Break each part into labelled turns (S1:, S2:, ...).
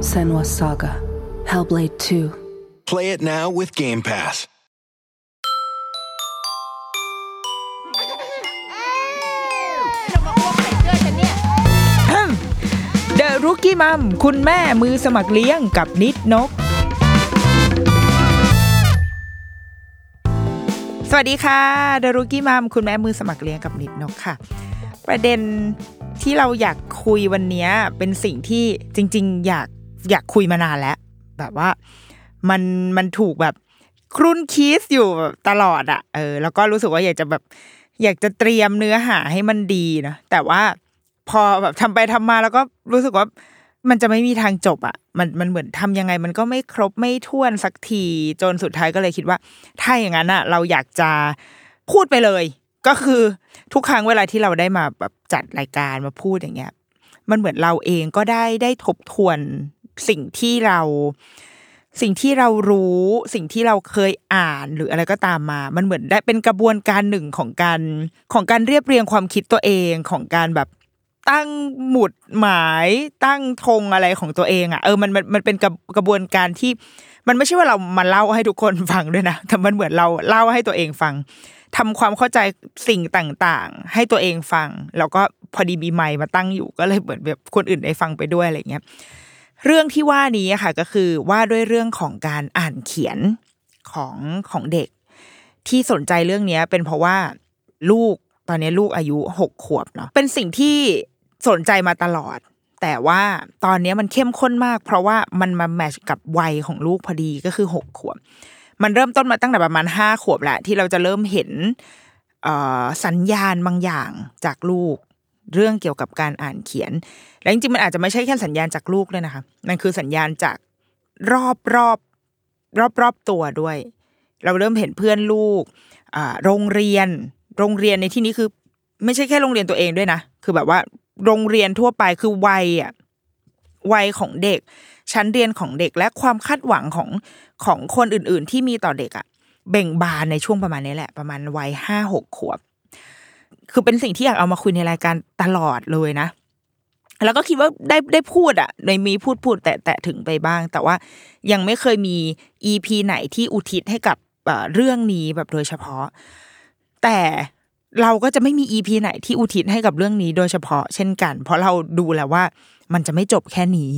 S1: Senwa Saga. Hellblade 2.
S2: Play it now with Game Pass.
S3: เดอะรุกี้มัมคุณแม่มือสมัครเลี้ยงกับนิดนก สวัสดีค่ะเดอะรุกี้มัมคุณแม่มือสมัครเลี้ยงกับนิดนกค่ะ ประเด็นที่เราอยากคุยวันนี้เป็นสิ่งที่จริง ๆ อยาก อยากคุยมานานแล้ว แบบว่ามันมันถูกแบบครุ่นคิดอยู่ตลอดอะเออ แล้วก็รู้สึกว่าอยากจะแบบอยากจะเตรียมเนื้อหาให้มันดีนะแต่ว่าพอแบบทำไปทำมาแล้วก็รู้สึกว่ามันจะไม่มีทางจบอะมันมันเหมือนทำยังไง มันก็ไม่ครบไม่ท้วนสักทีจนสุดท้ายก็เลยคิดว่า ถ้าอย่างนั้นอะเราอยากจะพูดไปเลย ก็คือทุกครั้งเวลาที่เราได้มาแบบจัดรายการมาพูดอย่างเงี้ย มันเหมือนเราเองก็ได้ได้ทบทวน สิ่งที่เรา สิ่งที่เรารู้สิ่งที่เราเคยอ่านหรืออะไรก็ตามมา มันเหมือนได้เป็นกระบวนการหนึ่งของการของการเรียบเรียงความคิดตัวเองของการแบบตั้งหมุดหมายตั้งธงอะไรของตัวเองอะเออมันมันมันเป็นกระกระบวนการที่ มันไม่ใช่ว่าเรามาเล่าให้ทุกคนฟังด้วยนะแต่มันเหมือนเราเล่าให้ตัวเองฟังทำความเข้าใจสิ่งต่างๆ ให้ตัวเองฟัง แล้วก็พอดีมีไมค์มาตั้งอยู่ก็เลยเหมือนแบบคนอื่นได้ฟังไปด้วยอะไรเงี้ย เรื่องที่ว่านี้ค่ะก็คือว่าด้วยเรื่องของการอ่านเขียนของของเด็ก ที่สนใจเรื่องนี้เป็นเพราะว่าลูกตอนนี้ลูกอายุหกขวบเนาะเป็นสิ่งที่สนใจมาตลอด แต่ว่าตอนนี้มันเข้มข้นมาก เพราะว่ามันมาแมทช์กับวัยของลูกพอดีก็คือหกขวบ มันเริ่มต้นมาตั้งแต่ประมาณห้าขวบแหละที่เราจะเริ่มเห็นสัญญาณบางอย่างจากลูก เรื่องเกี่ยวกับการอ่านเขียน และจริงๆมันอาจจะไม่ใช่แค่สัญญาณจากลูกเลยนะคะ มันคือสัญญาณจากรอบรอบรอบรอบตัวด้วย เราเริ่มเห็นเพื่อนลูกอ่าโรงเรียน โรงเรียนในที่นี้คือ ไม่ใช่แค่โรงเรียนตัวเองด้วยนะ คือแบบว่าโรงเรียนทั่วไปคือวัยอะวัยของเด็ก ชั้นเรียนของเด็กและความคาดหวังของของคนอื่น ๆ ที่มีต่อเด็กอะเบ่งบานในช่วงประมาณนี้แหละ ประมาณวัยห้าหกขวบ คือเป็นสิ่งที่อยากเอามาคุยในรายการตลอดเลยนะ แล้วก็คิดว่าได้ได้พูดอะในมีพูดพูดแต่แต่ถึงไปบ้าง แต่ว่ายังไม่เคยมีอีพีไหนที่อุทิศให้กับเรื่องนี้แบบโดยเฉพาะ แต่เราก็จะไม่มีอีพีไหนที่อุทิศให้กับเรื่องนี้โดยเฉพาะ เช่นกัน เพราะเราดูแล้วว่ามันจะไม่จบแค่นี้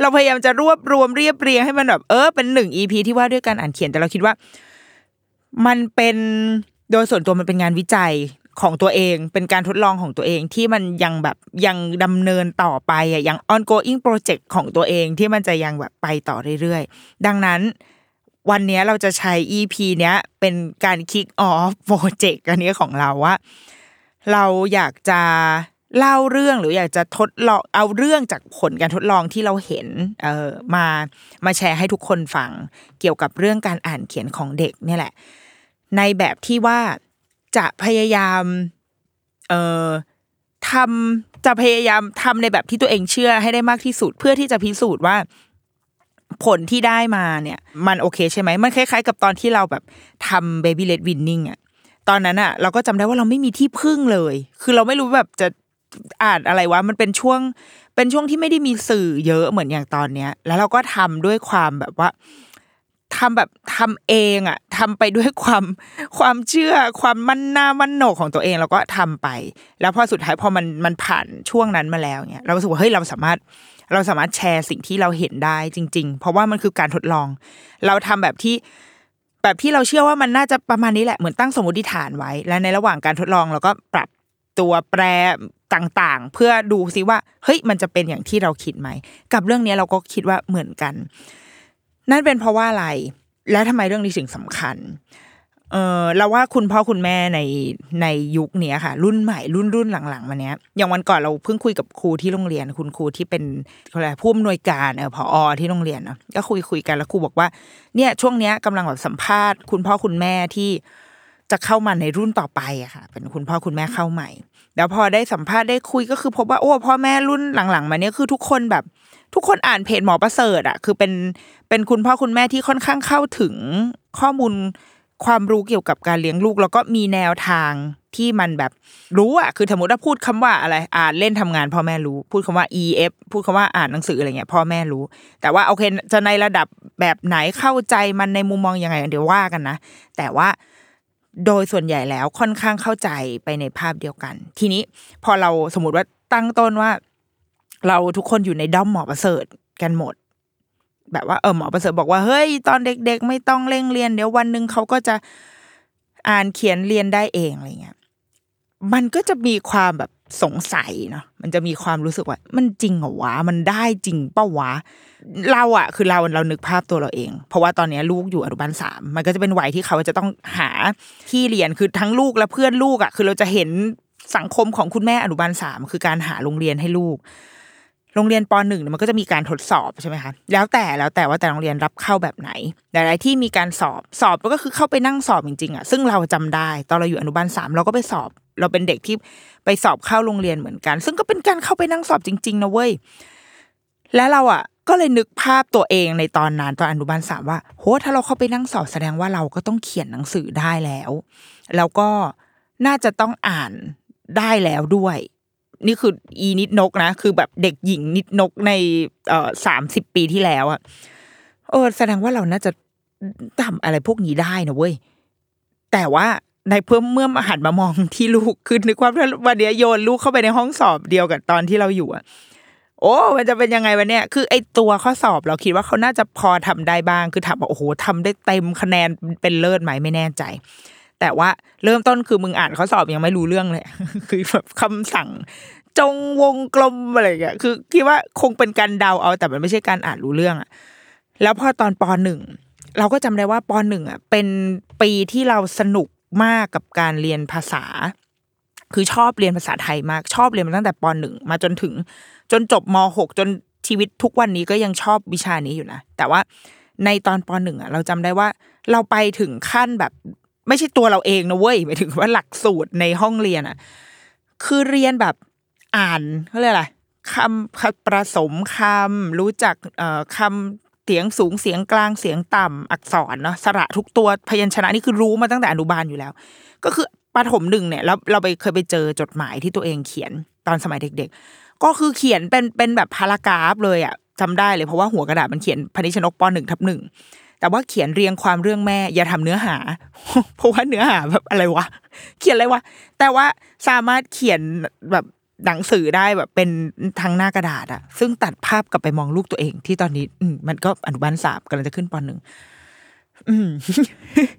S3: เราพยายามจะรวบรวมเรียบเรียงให้มันแบบเออเป็นหนึ่งอีพีที่ว่าด้วยการอ่านเขียนแต่เราคิดว่า มันเป็นโดยส่วนตัวมันเป็นงานวิจัย ของตัวเองเป็นการทดลองของตัวเองที่มันยังแบบยังดำเนินต่อไปอะยัง ongoing project ของตัวเองที่มันจะยังแบบไปต่อเรื่อยๆ ดังนั้นวันนี้เราจะใช้ EP เนี้ยเป็นการ kick off project อันนี้ของเราว่า เราอยากจะเล่าเรื่องหรืออยากจะทดลองเอาเรื่องจากผลการทดลองที่เราเห็นเออมามาแชร์ให้ทุกคนฟัง เกี่ยวกับเรื่องการอ่านเขียนของเด็กเนี่ยแหละ ในแบบที่ว่า จะพยายามเอ่อทำจะพยายามทำในแบบที่ตัวเองเชื่อให้ได้มากที่สุด เพื่อที่จะพิสูจน์ว่าผลที่ได้มาเนี่ย มันโอเคใช่ไหมมันคล้ายๆ กับตอนที่เราแบบทำ baby led winning อะตอนนั้นอะเราก็จำได้ว่าเราไม่มีที่พึ่งเลย คือเราไม่รู้แบบจะอ่านอะไรวะมันเป็นช่วง เป็นช่วงที่ไม่ได้มีสื่อเยอะเหมือนอย่างตอนเนี้ย แล้วเราก็ทำด้วยความแบบว่า ทำแบบทำเองอะทำไปด้วยความความเชื่อความมั่นหน้ามั่นโหนกของตัวเองแล้วก็ทำไป แล้วพอสุดท้ายพอมันมันผ่านช่วงนั้นมาแล้วเนี่ยเรารู้สึกว่าเฮ้ยเราสามารถเราสามารถแชร์สิ่งที่เราเห็นได้จริง ๆ เพราะว่ามันคือการทดลอง เราทำแบบที่แบบที่เราเชื่อว่ามันน่าจะประมาณนี้แหละเหมือนตั้งสมมติฐานไว้ และในระหว่างการทดลองเราก็ปรับตัวแปรต่างๆ เพื่อดูซิว่าเฮ้ยมันจะเป็นอย่างที่เราคิดไหม กับเรื่องนี้เราก็คิดว่าเหมือนกัน นั่นเป็นเพราะว่าอะไร และทำไมเรื่องนี้ถึงสำคัญ เออเราว่าคุณพ่อคุณแม่ในในยุคเนี้ยค่ะ รุ่นใหม่รุ่นรุ่นหลังๆมาเนี้ยอย่างวันก่อนเราเพิ่งคุยกับครูที่โรงเรียน คุณครูที่เป็นอะไรผู้อำนวยการเออผออที่โรงเรียนเนาะก็คุยคุยกันแล้วครูบอกว่า เนี่ยช่วงเนี้ยกำลังแบบสัมภาษณ์ คุณพ่อคุณแม่ที่จะเข้ามาในรุ่นต่อไปอะค่ะ เป็นคุณพ่อคุณแม่เข้าใหม่ แล้วพอได้สัมภาษณ์ได้คุยก็คือพบว่าโอ้พ่อแม่รุ่นหลังๆ มาเนี้ยคือทุกคนแบบ ทุกคนอ่านเพจหมอประเสริฐอะคือเป็นเป็นคุณพ่อคุณแม่ที่ค่อนข้างเข้าถึงข้อมูลความรู้เกี่ยวกับการเลี้ยงลูก แล้วก็มีแนวทางที่มันแบบรู้อะคือสมมติว่าพูดคำว่าอะไร อ่านเล่นทำงานพ่อแม่รู้ พูดคำว่า EF พูดคำว่าอ่านหนังสืออะไรเงี้ยพ่อแม่รู้ แต่ว่าโอเคจะในระดับแบบไหนเข้าใจมันในมุมมองยังไงเดี๋ยวว่ากันนะ แต่ว่าโดยส่วนใหญ่แล้วค่อนข้างเข้าใจไปในภาพเดียวกัน ทีนี้พอเราสมมติว่าตั้งต้นว่า เราทุกคนอยู่ในด้อมหมอประเสริฐกันหมด แบบว่าเออหมอประเสริฐบอกว่าเฮ้ยตอนเด็ก ๆ ไม่ต้องเร่งเรียนเดี๋ยววันหนึ่งเขาก็จะอ่านเขียนเรียนได้เองอะไรเงี้ยมันก็จะมีความแบบสงสัยเนาะมันจะมีความรู้สึกว่า มันจริงเหรอวะมันได้จริงเป้าวะ เราอะคือเราเรานึกภาพตัวเราเอง เพราะว่าตอนนี้ลูกอยู่อนุบาลสามมันก็จะเป็นวัยที่เขาจะต้องหาที่เรียนคือทั้งลูกและเพื่อนลูกอะคือเราจะเห็นสังคมของคุณแม่อนุบาลสามคือการหาโรงเรียนให้ลูก โรงเรียนปหนึ่งมันก็จะมีการทดสอบใช่ไหมคะแล้วแต่แล้วแต่ว่าแต่โรงเรียนรับเข้าแบบไหนแต่อะไรที่มีการสอบสอบก็คือเข้าไปนั่งสอบจริงๆอะซึ่งเราจำได้ตอนเราอยู่อนุบาลสามเราก็ไปสอบ เราเป็นเด็กที่ไปสอบเข้าโรงเรียนเหมือนกัน ซึ่งก็เป็นการเข้าไปนั่งสอบจริงๆนะเว้ยและเราอะก็เลยนึกภาพตัวเองในตอนนั้นตอนอนุบาลสามว่าโหถ้าเราเข้าไปนั่งสอบแสดงว่าเราก็ต้องเขียนหนังสือได้แล้ว แล้วก็น่าจะต้องอ่านได้แล้วด้วย นี่คืออีนิดนกนะ คือแบบเด็กหญิงนิดนกในเอ่อสามสิบปีที่แล้วอะเออแสดงว่าเราน่าจะทำอะไรพวกนี้ได้นะเว้ยแต่ว่าในเพิ่มเมื่อมาหันมามองที่ลูกคือนึกว่าวันเนี้ยโยนลูกเข้าไปในห้องสอบเดียวกับตอนที่เราอยู่อะโอ้มันจะเป็นยังไงวะเนี่ยคือไอตัวข้อสอบเราคิดว่าเขาน่าจะพอทำได้บ้าง คือถามว่าโอ้โหทำได้เต็มคะแนนเป็นเลิศไหมไม่แน่ใจ แต่ว่าเริ่มต้นคือมึงอ่านข้อสอบยังไม่รู้เรื่องเลย คือแบบคำสั่งจงวงกลมอะไรอย่างเงี้ยคือคิดว่าคงเป็นการเดาเอา แต่มันไม่ใช่การอ่านรู้เรื่องอะแล้วพอตอนปหนึ่งเราก็จำได้ว่าปหนึ่งอะเป็นปีที่เราสนุกมากกับการเรียนภาษา คือชอบเรียนภาษาไทยมากชอบเรียนมาตั้งแต่ปหนึ่งมาจนถึง จนจบมหกจนชีวิตทุกวันนี้ก็ยังชอบวิชานี้อยู่นะแต่ว่าในตอนปหนึ่งอะเราจำได้ว่า เราไปถึงขั้นแบบ ไม่ใช่ตัวเราเองนะเว้ยหมายถึงว่าหลักสูตรในห้องเรียนอะ คือเรียนแบบอ่านเขาเรียกอะไรคำคำประสมคำรู้จักเอ่อคำเสียงสูงเสียงกลางเสียงต่ำอักษรเนาะสระทุกตัวพยัญชนะนี่คือรู้มาตั้งแต่อนุบาลอยู่แล้ว ก็คือประถมหนึ่งเนี่ยแล้วเราไปเคยไปเจอจดหมายที่ตัวเองเขียนตอนสมัยเด็ก ๆ ก็คือเขียนเป็นเป็นแบบพารากราฟเลยอะจำได้เลยเพราะว่าหัวกระดาษมันเขียนพนิชนกปหนึ่งทับหนึ่ง แต่ว่าเขียนเรียงความเรื่องแม่ อย่าทำเนื้อหา เพราะว่าเนื้อหาแบบอะไรวะเขียนอะไรวะแต่ว่าสามารถเขียนแบบหนังสือได้แบบเป็นทางหน้ากระดาษอะซึ่งตัดภาพกลับไปมองลูกตัวเอง ที่ตอนนี้ อืมันก็อนุบาลสามกำลังจะขึ้นปหนึ่ง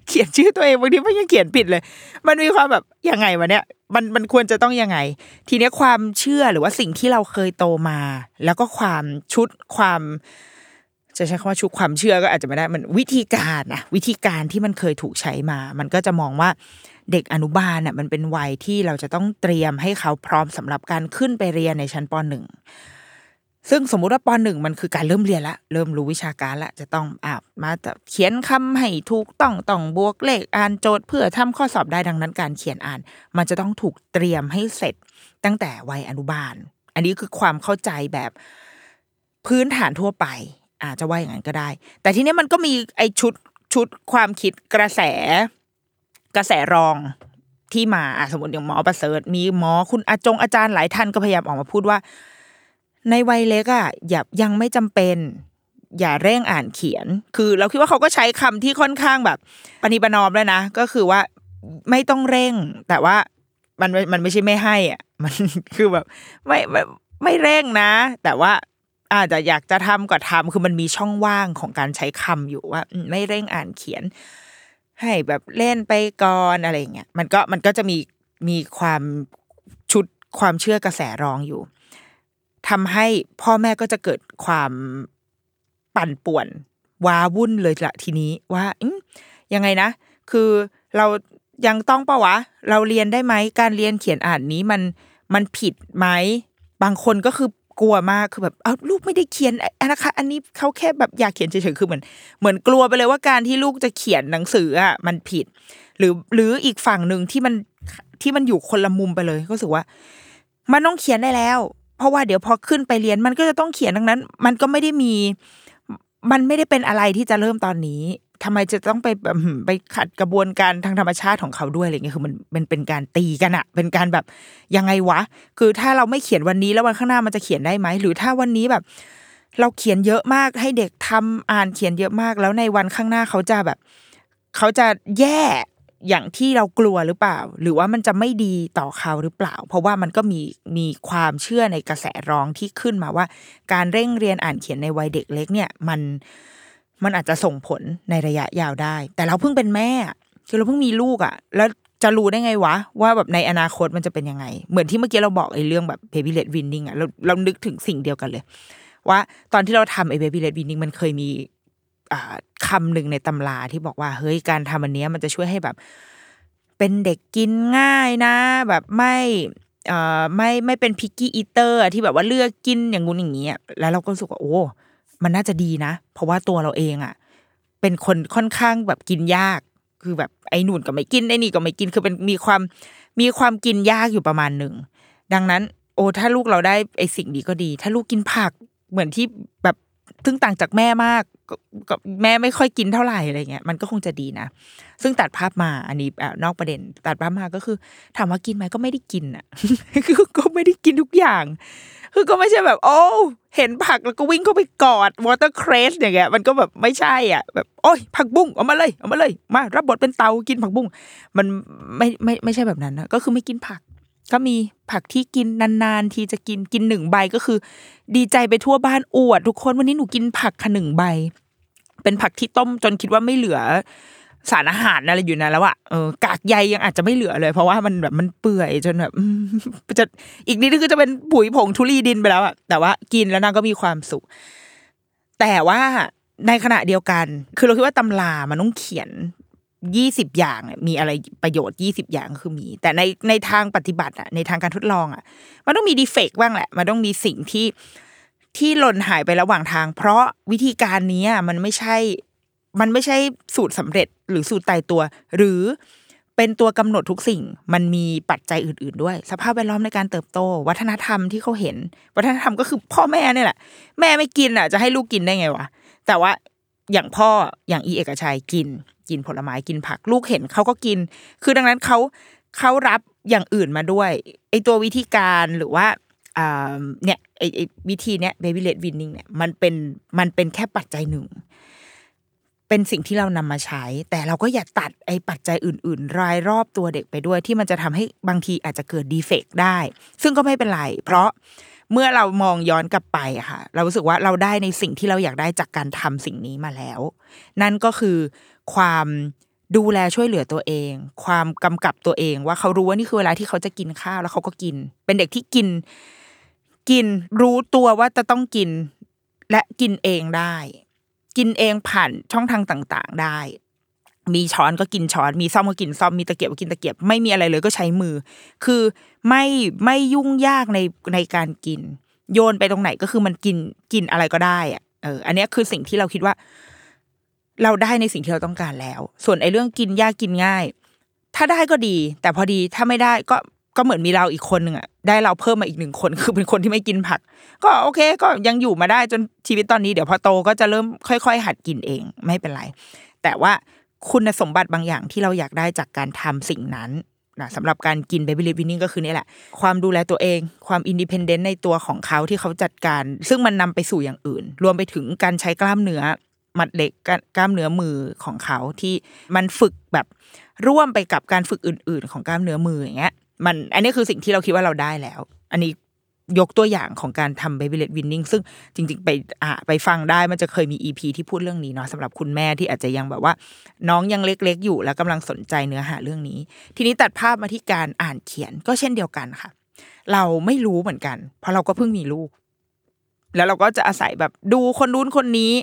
S3: เขียนชื่อตัวเองบางทีมันยังเขียนผิดเลย มันมีความแบบยังไงวะเนี่ย มันมันควรจะต้องยังไง ทีเนี้ยความเชื่อหรือว่าสิ่งที่เราเคยโตมา แล้วก็ความชุดความ จะใช้คำว่าชุดความเชื่อก็อาจจะไม่ได้มันวิธีการนะวิธีการที่มันเคยถูกใช้มา มันก็จะมองว่าเด็กอนุบาลน่ะมันเป็นวัยที่เราจะต้องเตรียมให้เขาพร้อมสำหรับการขึ้นไปเรียนในชั้นปหนึ่งซึ่งสมมุติว่าปหนึ่งมันคือการเริ่มเรียนละ เริ่มรู้วิชาการละ จะต้องอ่ามาเขียนคำให้ถูกต้องต้องบวกเลขอ่านโจทย์เพื่อทำข้อสอบได้ดังนั้นการเขียนอ่าน มันจะต้องถูกเตรียมให้เสร็จตั้งแต่วัยอนุบาล อันนี้คือความเข้าใจแบบพื้นฐานทั่วไป อาจจะว่าอย่างนั้นก็ได้ แต่ทีนี้มันก็มีไอชุดชุดความคิดกระแส กระแสรองที่มาสมมติอย่างหมอประเสริฐ มีหมอคุณอาจงอาจารย์หลายท่านก็พยายามออกมาพูดว่า ในวัยเล็กอะอย่ายังไม่จำเป็น อย่าเร่งอ่านเขียน คือเราคิดว่าเขาก็ใช้คำที่ค่อนข้างแบบปณิปนอมแล้วนะก็คือว่าไม่ต้องเร่ง แต่ว่ามันม่มันไม่ใช่ไม่ให้อะมันคือแบบไม่ไม่ไม่เร่งนะ แต่ว่า อาจจะอยากจะทำก็ทำคือมันมีช่องว่างของการใช้คำอยู่ว่า ไม่เร่งอ่านเขียน ให้แบบเล่นไปก่อนอะไรเงี้ยมันก็มันก็จะมีมีความชุดความเชื่อกระแสรองอยู่ทำให้พ่อแม่ก็จะเกิดความปั่นป่วนว้าวุ่นเลยละทีนี้ว่าอยังไงนะ คือเรายังต้องปะวะ เราเรียนได้ไหมการเรียนเขียนอ่านนี้มันมันผิดไหมบางคนก็คือ กลัวมากคือแบบเอ้าลูกไม่ได้เขียนอะนะคะ อันนี้เขาแค่แบบอยากเขียนเฉยๆคือเหมือนเหมือนกลัวไปเลยว่าการที่ลูกจะเขียนหนังสืออะมันผิด หรือหรืออีกฝั่งหนึ่งที่มันที่มันอยู่คนละมุมไปเลยก็รู้สึกว่า มันต้องเขียนได้แล้ว เพราะว่าเดี๋ยวพอขึ้นไปเรียนมันก็จะต้องเขียนดังนั้น มันก็ไม่ได้มี มันไม่ได้เป็นอะไรที่จะเริ่มตอนนี้ ทำไมจะต้องไปแบบไปขัดกระบวนการทางธรรมชาติของเขาด้วยอะไรเงี้ยคือมันมันเป็นการตีกันอะเป็นการแบบยังไงวะ คือถ้าเราไม่เขียนวันนี้แล้ววันข้างหน้ามันจะเขียนได้ไหมหรือถ้าวันนี้แบบ เราเขียนเยอะมากให้เด็กทำอ่านเขียนเยอะมาก แล้วในวันข้างหน้าเขาจะแบบ เขาจะแย่อย่างที่เรากลัวหรือเปล่า หรือว่ามันจะไม่ดีต่อเขาหรือเปล่า เพราะว่ามันก็มีมีความเชื่อในกระแสร้องที่ขึ้นมาว่า การเร่งเรียนอ่านเขียนในวัยเด็กเล็กเนี่ย มัน มันอาจจะส่งผลในระยะยาวได้ แต่เราเพิ่งเป็นแม่ คือเราเพิ่งมีลูกอะ่ะ แล้วจะรู้ได้ไงวะ ว่าแบบในอนาคตมันจะเป็นยังไง เหมือนที่เมื่อกี้เราบอกไอ้เรื่องแบบ baby led winning อะ่ะเราเรานึกถึงสิ่งเดียวกันเลย ว่าตอนที่เราทำไอ้ baby led winning มันเคยมีคำหนึ่งในตำราที่บอกว่าเฮ้ยการทำอันเนี้ยมันจะช่วยให้แบบ เป็นเด็กกินง่ายนะ แบบไม่เอ่อไม่ไม่เป็นพิกกี้อีเตอร์ที่แบบว่าเลือกกินอย่างงู้นอย่างนี้แล้วเราก็รู้สึกว่าโอ้ มันน่าจะดีนะ เพราะว่าตัวเราเองอะ เป็นคนค่อนข้างแบบกินยาก คือแบบไอ้หนู่นก็ไม่กินไอ้นี่ก็ไม่กินคือเป็นมีความมีความกินยากอยู่ประมาณหนึ่งดังนั้น โอ้ถ้าลูกเราได้ไอ้สิ่งนี้ก็ดี ถ้าลูกกินผักเหมือนที่แบบซึ่งต่างจากแม่มากก็ก็แม่ไม่ค่อยกินเท่าไหร่อะไรเงี้ยมันก็คงจะดีนะ ซึ่งตัดภาพมาอันนี้อนอกประเด็น ตัดภาพมาก็คือถามว่ากินไหมก็ไม่ได้กินอะก็ไม่ได้กินทุกอย่าง คือก็ไม่ใช่แบบ โอ้เห็นผักแล้วก็วิ่งเข้าไปกอดวอเตอร์เครสอย่างเงี้ยมันก็แบบไม่ใช่อะ แบบโอ้ยผักบุ้งเอามาเลยเอามาเลย มา รับบทเป็นเตากินผักบุ้งมันไม่ไม่ไม่ใช่แบบนั้นนะก็คือไม่กินผัก ก็มีผักที่กินนานๆทีจะกินกินหนึ่งใบก็คือ ดีใจไปทั่วบ้านอวด ทุกคนวันนี้หนูกินผักค่ะหนึ่งใบ เป็นผักที่ต้มจนคิดว่าไม่เหลือ สารอาหารอะไรอยู่นะแล้วอะเออกากใยยังอาจจะไม่เหลือเลย เพราะว่ามันแบบมันเปื่อยจนแบบจะอีกนิดนึงคือจะเป็นปุ๋ยผงทุลีดินไปแล้วอะแต่ว่ากินแล้วนางก็มีความสุข แต่ว่าในขณะเดียวกัน คือเราคิดว่าตำรามันต้องเขียนยี่สิบอย่างมีอะไรประโยชน์ยี่สิบอย่างคือมี แต่ในในทางปฏิบัติอะในทางการทดลองอะมันต้องมีดีเฟกต์บ้างแหละ มันต้องมีสิ่งที่ที่หล่นหายไประหว่างทาง เพราะวิธีการนี้มันไม่ใช่ มันไม่ใช่สูตรสำเร็จหรือสูตรตายตัว หรือเป็นตัวกำหนดทุกสิ่ง มันมีปัจจัยอื่น ๆ ด้วย สภาพแวดล้อมในการเติบโต วัฒนธรรมที่เขาเห็น วัฒนธรรมก็คือพ่อแม่เนี่ยแหละ แม่ไม่กินอะ จะให้ลูกกินได้ไงวะ แต่ว่าอย่างพ่ออย่างอีเอกชัยกิน กินผลไม้กินผัก ลูกเห็นเขาก็กิน คือดังนั้นเขาเขารับอย่างอื่นมาด้วยไอตัววิธีการหรือว่าเนี่ยไอไอวิธีเนี้ย baby led winning เนี่ยมันเป็นมันเป็นแค่ปัจจัยหนึ่ง เป็นสิ่งที่เรานำมาใช้ แต่เราก็อย่าตัดไอ้ปัจจัยอื่น ๆ รายรอบตัวเด็กไปด้วยที่มันจะทำให้บางทีอาจจะเกิดดีเฟกต์ได้ ซึ่งก็ไม่เป็นไร เพราะเมื่อเรามองย้อนกลับไปอะค่ะ เรารู้สึกว่าเราได้ในสิ่งที่เราอยากได้จากการทำสิ่งนี้มาแล้ว นั่นก็คือความดูแลช่วยเหลือตัวเอง ความกำกับตัวเองว่าเขารู้ว่านี่คือเวลาที่เขาจะกินข้าวแล้วเขาก็กิน เป็นเด็กที่กิน กินรู้ตัวว่าจะต้องกินและกินเองได้ กินเองผ่านช่องทางต่างๆ ได้ มีช้อนก็กินช้อน มีซ่อมก็กินซ่อมมีตะเกียบก็กินตะเกียบ ไม่มีอะไรเลยก็ใช้มือ คือไม่ไม่ยุ่งยากในในการกิน โยนไปตรงไหนก็คือมันกินกินอะไรก็ได้อะเออ อันนี้คือสิ่งที่เราคิดว่า เราได้ในสิ่งที่เราต้องการแล้ว ส่วนไอ้เรื่องกินยากกินง่าย ถ้าได้ก็ดี แต่พอดีถ้าไม่ได้ก็ ก็เหมือนมีเราอีกคนหนึ่งอะได้เราเพิ่มมาอีกหนึ่งคน คือเป็นคนที่ไม่กินผัก ก็โอเค ก็ยังอยู่มาได้จนชีวิตตอนนี้เดี๋ยวพอโตก็จะเริ่มค่อย ๆ หัดกินเองไม่เป็นไร แต่ว่าคุณสมบัติบางอย่างที่เราอยากได้จากการทำสิ่งนั้นนะสำหรับการกิน baby led weaning ก็คือนี่แหละ ความดูแลตัวเอง ความ independent ในตัวของเขาที่เขาจัดการ ซึ่งมันนำไปสู่อย่างอื่น รวมไปถึงการใช้กล้ามเนื้อมัดเหล็กกล้ามเนื้อมือของเขาที่มันฝึกแบบร่วมไปกับการฝึกอื่น ๆ ของกล้ามเนื้อมืออย่างเงี้ย มันอันนี้คือสิ่งที่เราคิดว่าเราได้แล้ว อันนี้ยกตัวอย่างของการทำ baby led winning ซึ่งจริงๆ ไปอ่าไปฟังได้มันจะเคยมี EP ที่พูดเรื่องนี้เนาะสำหรับคุณแม่ที่อาจจะยังแบบว่า น้องยังเล็กๆ อยู่แล้วกำลังสนใจเนื้อหาเรื่องนี้ ทีนี้ตัดภาพมาที่การอ่านเขียนก็เช่นเดียวกันค่ะ เราไม่รู้เหมือนกัน เพราะเราก็เพิ่งมีลูก แล้วเราก็จะอาศัยแบบดูคนนู้นคนนี้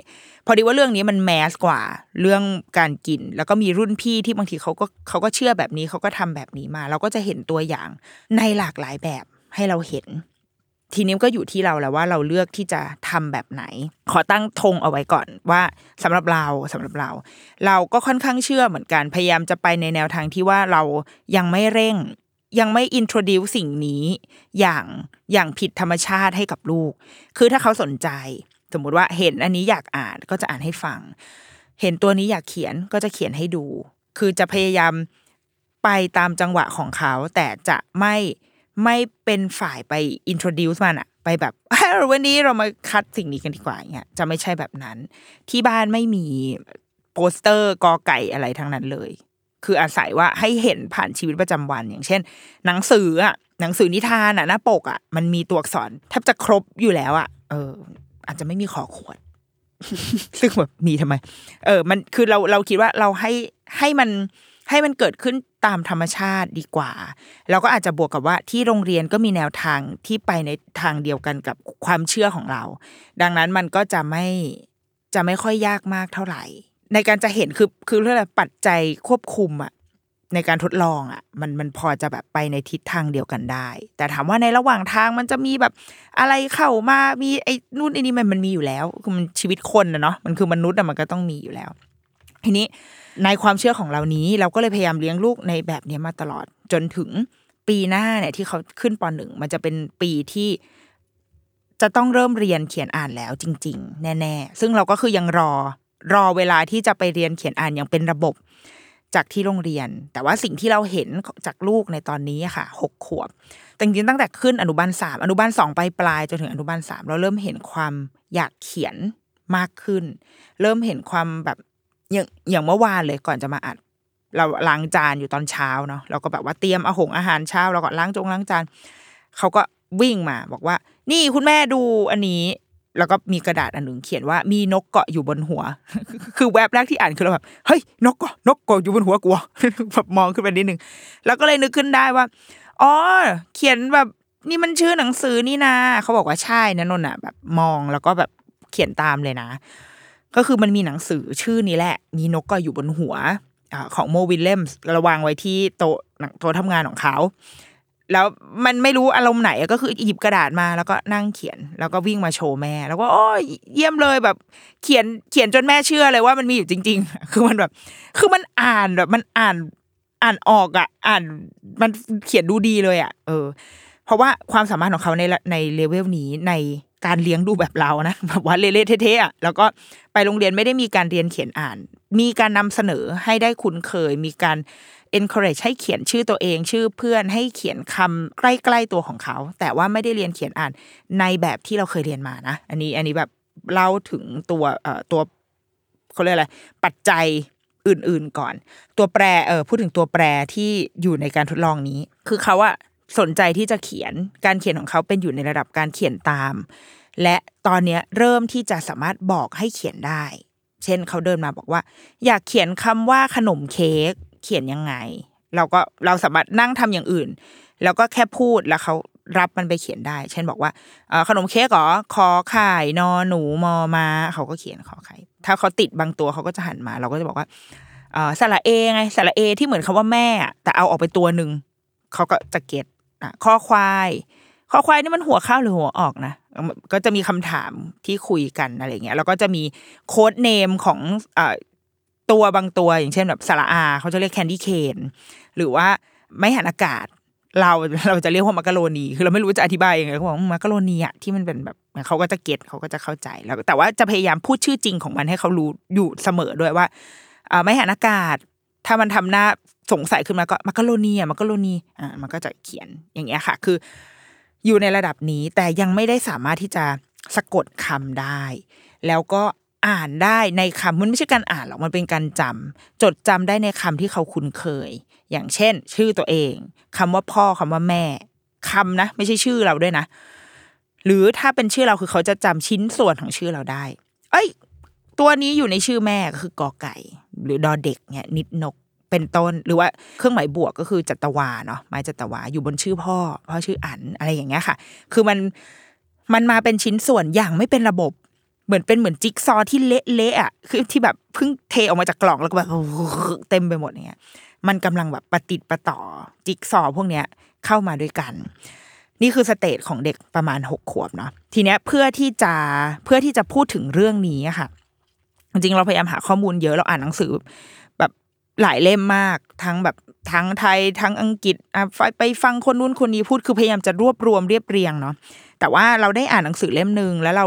S3: พอดีว่าเรื่องนี้มันแมสกว่าเรื่องการกิน แล้วก็มีรุ่นพี่ที่บางทีเขาก็เขาก็เชื่อแบบนี้เขาก็ทำแบบนี้มา เราก็จะเห็นตัวอย่างในหลากหลายแบบให้เราเห็น ทีนี้ก็อยู่ที่เราแล้วว่าเราเลือกที่จะทำแบบไหน ขอตั้งธงเอาไว้ก่อนว่าสำหรับเราสำหรับเรา เราก็ค่อนข้างเชื่อเหมือนกันพยายามจะไปในแนวทางที่ว่าเรายังไม่เร่ง ยังไม่ introduce สิ่งนี้อย่างอย่างผิดธรรมชาติให้กับลูก คือถ้าเขาสนใจ สมมุติว่าเห็นอันนี้อยากอ่านก็จะอ่านให้ฟัง เห็นตัวนี้อยากเขียนก็จะเขียนให้ดู คือจะพยายามไปตามจังหวะของเขา แต่จะไม่ไม่เป็นฝ่ายไป introduce มันอะไปแบบวันนี้เรามาคัดสิ่งนี้กันดีกว่าอย่างเงี้ยจะไม่ใช่แบบนั้น ที่บ้านไม่มีโปสเตอร์กอไก่อะไรทั้งนั้นเลย คืออาศัยว่าให้เห็นผ่านชีวิตประจำวัน อย่างเช่น หนังสืออะหนังสือนิทานอะหน้าปกอะมันมีตัวอักษรแทบจะครบอยู่แล้วอะเออ อาจจะไม่มีขอขวด ซึ่งแบบมีทำไม เออ มันคือเราเราคิดว่าเราให้ให้มันให้มันเกิดขึ้นตามธรรมชาติดีกว่าแล้วก็อาจจะบวกกับว่าที่โรงเรียนก็มีแนวทางที่ไปในทางเดียวกันกับความเชื่อของเรา ดังนั้นมันก็จะไม่จะไม่ค่อยยากมากเท่าไหร่ ในการจะเห็นคือคือเรื่องอะไรปัจจัยควบคุมอะในการทดลองอะมันมันพอจะแบบไปในทิศทางเดียวกันได้ แต่ถามว่าในระหว่างทางมันจะมีแบบอะไรเข้ามามีไอ้นู่นไอ้นี่มันมันมีอยู่แล้วคือมันชีวิตคนนะเนาะมันคือมนุษย์อะมันก็ต้องมีอยู่แล้ว ทีนี้ในความเชื่อของเรานี้ เราก็เลยพยายามเลี้ยงลูกในแบบนี้มาตลอดจนถึงปีหน้าเนี่ยที่เขาขึ้นปหนึ่งมันจะเป็นปีที่จะต้องเริ่มเรียนเขียนอ่านแล้วจริง ๆ แน่ ๆ ซึ่งเราก็คือยังรอ รอเวลาที่จะไปเรียนเขียนอ่านอย่างเป็นระบบจากที่โรงเรียน แต่ว่าสิ่งที่เราเห็นจากลูกในตอนนี้ค่ะหกขวบแต่จริงตั้งแต่ขึ้นอนุบาลสามอนุบาลสองไปปลายจนถึงอนุบาลสามเราเริ่มเห็นความอยากเขียนมากขึ้น เริ่มเห็นความแบบอย่างอย่างเมื่อวานเลยก่อนจะมาอัด เราล้างจานอยู่ตอนเช้าเนาะเราก็แบบว่าเตรียมอาหงอาหารเช้าเราก็ล้างจงล้างจานเขาก็วิ่งมาบอกว่า นี่คุณแม่ดูอันนี้ แล้วก็มีกระดาษอันหนึ่งเขียนว่ามีนกเกาะอยู่บนหัว คือแวบแรกที่อ่านคือเราแบบเฮ้ยนกเกาะนกเกาะอยู่บนหัวกูวแบบมองขึ้นไปนิดนึงแล้วก็เลยนึกขึ้นได้ว่าอ๋อเขียนแบบนี่มันชื่อหนังสือนี่นาเขาบอกว่าใช่นะนนท์อะ แบบมองแล้วก็แบบเขียนตามเลยนะ ก็คือมันมีหนังสือชื่อนี้แหละ มีนกเก็อยู่บนหัวของโมวิลเลมส์ระวางไว้ที่โต๊ะโต๊ะทำงานของเขา แล้วมันไม่รู้อารมณ์ไหนก็คือหยิบกระดาษมาแล้วก็นั่งเขียน แล้วก็วิ่งมาโชว์แม่ แล้วก็โอ้ยเยี่ยมเลยแบบ เขียนเขียนจนแม่เชื่อเลยว่ามันมีอยู่จริง ๆ คือมันแบบ คือมันอ่านแบบมันอ่านอ่านออกอะ อ่านมันเขียนดูดีเลยอะ เออ เพราะว่าความสามารถของเขาในในเลเวลนี้ในการเลี้ยงดูแบบเรานะแบบว่าเละเทะอะแล้วก็ไปโรงเรียนไม่ได้มีการเรียนเขียนอ่าน มีการนำเสนอให้ได้คุ้นเคย มีการ encourage ให้เขียนชื่อตัวเองชื่อเพื่อนให้เขียนคำใกล้ๆตัวของเขา แต่ว่าไม่ได้เรียนเขียนอ่านในแบบที่เราเคยเรียนมานะ อันนี้อันนี้แบบเล่าถึงตัวเอ่อตัวเขาเรียกอะไรปัจจัยอื่นๆก่อน ตัวแปรเออพูดถึงตัวแปรที่อยู่ในการทดลองนี้ คือเขาอะสนใจที่จะเขียนการเขียนของเขาเป็นอยู่ในระดับการเขียนตาม และตอนเนี้ยเริ่มที่จะสามารถบอกให้เขียนได้ เช่นเขาเดินมาบอกว่า อยากเขียนคำว่าขนมเค้ก เขียนยังไง เราก็เราสามารถนั่งทำอย่างอื่น แล้วก็แค่พูดแล้วเขารับมันไปเขียนได้ เช่นบอกว่าขนมเค้กหรอขอไข่นอหนูมอมาเขาก็เขียนขอไข่ถ้าเขาติดบางตัวเขาก็จะหันมา เราก็จะบอกว่าสระเอไงสระเอที่เหมือนคำว่าแม่ แต่เอาออกไปตัวหนึ่งเขาก็จะเก็ตข้อควายข้อควายนี่มันหัวเข้าหรือหัวออกนะก็จะมีคำถามที่คุยกันอะไรเงี้ยแล้วก็จะมี code name ของ ตัวบางตัว อย่างเช่นแบบสระอาเขาจะเรียก candy cane หรือว่าไม้หันอากาศ เราเราจะเรียกว่ามักกะโรนีคือเราไม่รู้จะอธิบายยังไงเขาบอกมักกะโรนีอะที่มันเป็นแบบเขาก็จะ get เขาก็จะเข้าใจแล้ว แต่ว่าจะพยายามพูดชื่อจริงของมันให้เขารู้อยู่เสมอด้วยว่าไม้หันอากาศ ถ้ามันทำหน้าสงสัยขึ้นมาก็มักกะโรนีอะมักกะโรนีอ่ามันก็จะเขียนอย่างเงี้ยค่ะ คือ อยู่ในระดับนี้แต่ยังไม่ได้สามารถที่จะสะกดคำได้ แล้วก็ อ่านได้ในคำมันไม่ใช่การอ่านหรอกมันเป็นการจำจดจำได้ในคำที่เขาคุ้นเคย อย่างเช่น ชื่อตัวเองคำว่าพ่อคำว่าแม่คำนะ ไม่ใช่ชื่อเราด้วยนะ หรือถ้าเป็นชื่อเราคือเขาจะจำชิ้นส่วนของชื่อเราได้ เอ้ย ตัวนี้อยู่ในชื่อแม่ก็คือกอไก่ หรือดอเด็กเนี่ยนิดนกเป็นต้นหรือว่าเครื่องหมายบวกก็คือจัตวาเนาะไม้จัตวาอยู่บนชื่อพ่อพ่อชื่ออันอะไรอย่างเงี้ยค่ะ คือมันมันมาเป็นชิ้นส่วนอย่างไม่เป็นระบบ เหมือนเป็นเหมือนจิ๊กซอที่เละๆอะคือที่แบบเพิ่งเทออกมาจากกล่องแล้วก็แบบเต็มไปหมดเงี้ยมันกำลังแบบประติดประต่อจิ๊กซอพวกเนี้ยเข้ามาด้วยกัน นี่คือ stage ของเด็กประมาณหกขวบเนาะทีเนี้ยเพื่อที่จะเพื่อที่จะพูดถึงเรื่องนี้ค่ะ จริงเราพยายามหาข้อมูลเยอะเราอ่านหนังสือ แบบหลายเล่มมากทั้งแบบทั้งไทยทั้งอังกฤษไปไปฟังคนนู้นคนนี้พูดคือพยายามจะรวบรวมเรียบเรียงเนาะแต่ว่าเราได้อ่านหนังสือเล่มหนึ่งแล้วเรา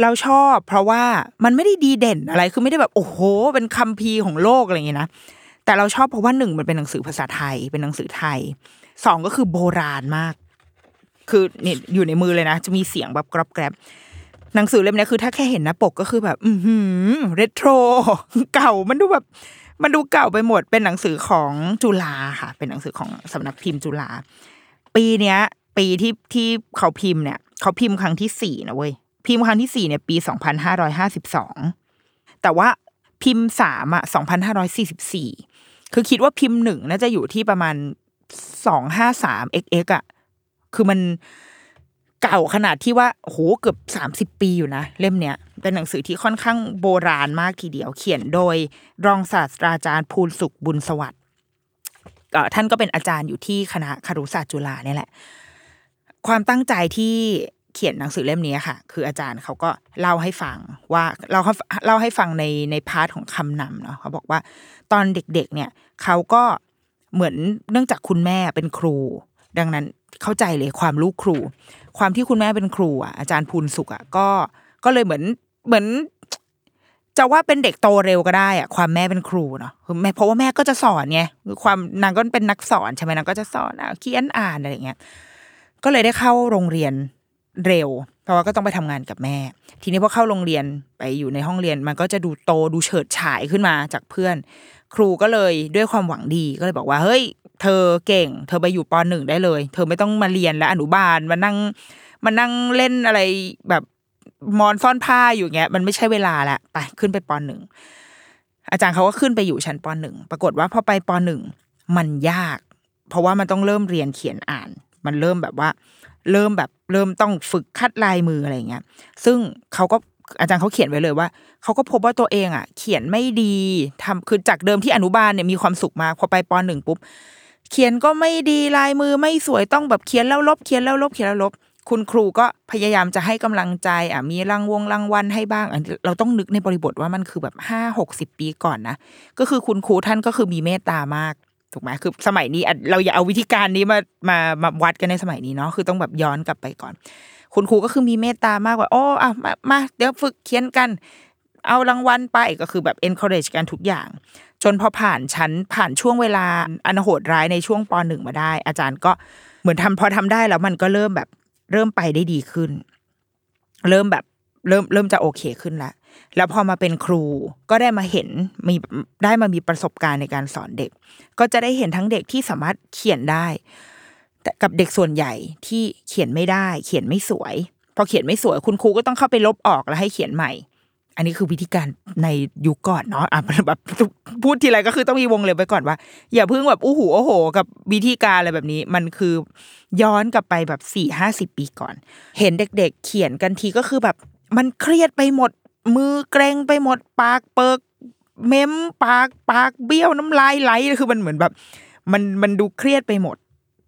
S3: เราชอบ เพราะว่ามันไม่ได้ดีเด่นอะไรคือไม่ได้แบบโอ้โห เป็นคัมภีร์ของโลกอะไรอย่างเงี้ยนะแต่เราชอบเพราะว่าหนึ่งมันเป็นหนังสือภาษาไทย เป็นหนังสือไทยสองก็คือโบราณมาก คือเนี่ยอยู่ในมือเลยนะ จะมีเสียงแบบกรอบแกรบหนังสือเล่มนี้คือ ถ้าแค่เห็นหน้าปกก็คือแบบ อือหือเรโทรเก่ามันดูแบบ มันดูเก่าไปหมดเป็นหนังสือของจุฬาค่ะ เป็นหนังสือของสำนักพิมพ์จุฬาปีเนี้ย ปีที่ที่เขาพิมพ์เนี่ย เขาพิมพ์ครั้งที่สี่นะเว้ย พิมพ์ครั้งที่สี่เนี่ยปีสองพันห้าร้อยห้าสิบสองแต่ว่าพิมพ์สามอะสองพันห้าร้อยสี่สิบสี่คือคิดว่าพิมพ์หนึ่งน่าจะอยู่ที่ประมาณสองห้าสามเอ็กเอ็กอะคือมันเก่าขนาดที่ว่าโหเกือบสามสิบปีอยู่นะ เล่มเนี้ยเป็นหนังสือที่ค่อนข้างโบราณมากทีเดียว เขียนโดยรองศาสตราจารย์พูนสุขบุญย์สวัสดิ์ท่านก็เป็นอาจารย์อยู่ที่คณะครุศาสตร์จุฬาเนี่ยแหละ ความตั้งใจที่ เขียนหนังสือเล่มนี้ค่ะ คืออาจารย์เขาก็เล่าให้ฟังว่าเราเขาเล่าให้ฟังในใน part ของคำนำเนาะเขาบอกว่าตอนเด็กๆเนี่ยเขาก็เหมือนเนื่องจากคุณแม่เป็นครู ดังนั้นเข้าใจเลยความลูกครู ความที่คุณแม่เป็นครูอะอาจารย์ภูลสุขอะก็ก็เลยเหมือนเหมือนจะว่าเป็นเด็กโตเร็วก็ได้อะความแม่เป็นครูเนาะคือแม่เพราะว่าแม่ก็จะสอนไงคือความนางก็เป็นนักสอนใช่ไหมนางก็จะสอนอะเขียนอ่านอะไรอย่างเงี้ยก็เลยได้เข้าโรงเรียน เร็ว เพราะว่าก็ต้องไปทำงานกับแม่ ทีนี้พอเข้าโรงเรียนไปอยู่ในห้องเรียน มันก็จะดูโตดูเฉิดฉายขึ้นมาจากเพื่อน ครูก็เลยด้วยความหวังดีก็เลยบอกว่าเฮ้ย เธอเก่ง เธอไปอยู่ปหนึ่งได้เลย เธอไม่ต้องมาเรียนและอนุบาลมานั่งมานั่งเล่นอะไรแบบมอนซ่อนผ้าอยู่เงี้ย มันไม่ใช่เวลาละไปขึ้นไปปหนึ่งอาจารย์เขาก็ขึ้นไปอยู่ชั้นปหนึ่งปรากฏว่าพอไปปหนึ่งมันยาก เพราะว่ามันต้องเริ่มเรียนเขียนอ่าน มันเริ่มแบบว่า เริ่มแบบเริ่มต้องฝึกคัดลายมืออะไรเงี้ย ซึ่งเขาก็อาจารย์เขาเขียนไว้เลยว่าเขาก็พบว่าตัวเองอะ เขียนไม่ดีทำคือจากเดิมที่อนุบาลเนี่ยมีความสุขมากพอไปปหนึ่งปุ๊บเขียนก็ไม่ดีลายมือไม่สวยต้องแบบเขียนแล้วลบเขียนแล้วลบเขียนแล้วลบ คุณครูก็พยายามจะให้กำลังใจอะมีรางวงรางวัลให้บ้างเราต้องนึกในบริบทว่ามันคือแบบห้าหกสิบปีก่อนนะก็คือคุณครูท่านก็คือมีเมตตามาก ถูกไหมคือสมัยนี้เราอย่าเอาวิธีการนี้มามามาวัดกันในสมัยนี้เนาะคือต้องแบบย้อนกลับไปก่อน คุณครูก็คือมีเมตตามากกว่าโอ้อะมามาเดี๋ยวฝึกเขียนกัน เอารางวัลไปก็คือแบบ encourage กันทุกอย่าง จนพอผ่านชั้นผ่านช่วงเวลาอันโหดร้ายในช่วงปหนึ่งมาได้ อาจารย์ก็เหมือนทำพอทำได้แล้วมันก็เริ่มแบบเริ่มไปได้ดีขึ้น เริ่มแบบเริ่มเริ่มจะโอเคขึ้นล้ว แล้วพอมาเป็นครูก็ได้มาเห็นมีได้มามีประสบการณ์ในการสอนเด็ก ก็จะได้เห็นทั้งเด็กที่สามารถเขียนได้แต่กับเด็กส่วนใหญ่ที่เขียนไม่ได้ เขียนไม่สวย พอเขียนไม่สวยคุณครูก็ต้องเข้าไปลบออกแล้วให้เขียนใหม่ อันนี้คือวิธีการในยุคก่อนเนาะอะแบบพูดทีไรก็คือต้องมีวงเล็บไว้ก่อนว่า อย่าเพิ่งแบบอู้หูโอ้โห กับวิธีการอะไรแบบนี้ มันคือย้อนกลับไปแบบสี่ห้าสิบปีก่อน เห็นเด็ก ๆ เขียนกันทีก็คือแบบมันเครียดไปหมด มือเกรงไปหมดปากเปิกเม้มปากปากเบี้ยวน้ำลายไหลคือมันเหมือนแบบ มันมันดูเครียดไปหมด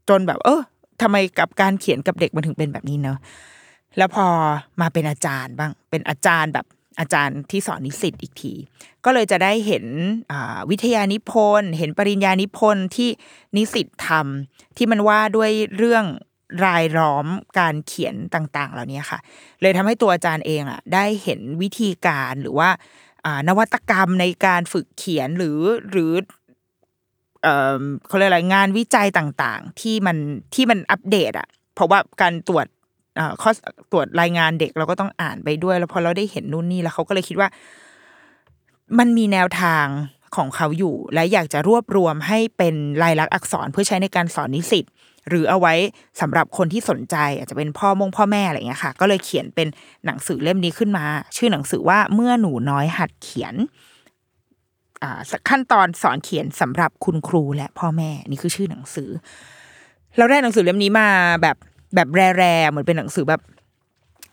S3: จนแบบ เออทำไมกับการเขียนกับเด็กมันถึงเป็นแบบนี้เนาะแล้วพอมาเป็นอาจารย์บ้าง เป็นอาจารย์แบบอาจารย์ที่สอนนิสิตอีกที ก็เลยจะได้เห็นวิทยานิพนธ์ เห็นปริญญานิพนธ์ที่นิสิตทำที่มันว่าด้วยเรื่อง รายล้อมการเขียนต่างๆ เหล่านี้ค่ะ เลยทำให้ตัวอาจารย์เองอะได้เห็นวิธีการหรือว่านวัตกรรมในการฝึกเขียนหรือหรือเขาเรียกอะไรงานวิจัยต่างๆ ที่มันที่มันอัปเดตอะ เพราะว่าการตรวจข้อตรวจรายงานเด็กเราก็ต้องอ่านไปด้วย แล้วพอเราได้เห็นนู่นนี่แล้วเขาก็เลยคิดว่า มันมีแนวทางของเขาอยู่ และอยากจะรวบรวมให้เป็นลายลักษณ์อักษรเพื่อใช้ในการสอนนิสิต หรือเอาไว้สำหรับคนที่สนใจ อาจจะเป็นพ่อมงพ่อแม่อะไรเงี้ยค่ะ ก็เลยเขียนเป็นหนังสือเล่มนี้ขึ้นมา ชื่อหนังสือว่าเมื่อหนูน้อยหัดเขียนขั้นตอนสอนเขียนสำหรับคุณครูและพ่อแม่นี่คือชื่อหนังสือ เราได้หนังสือเล่มนี้มาแบบแบบแร่ๆเหมือนเป็นหนังสือแบบ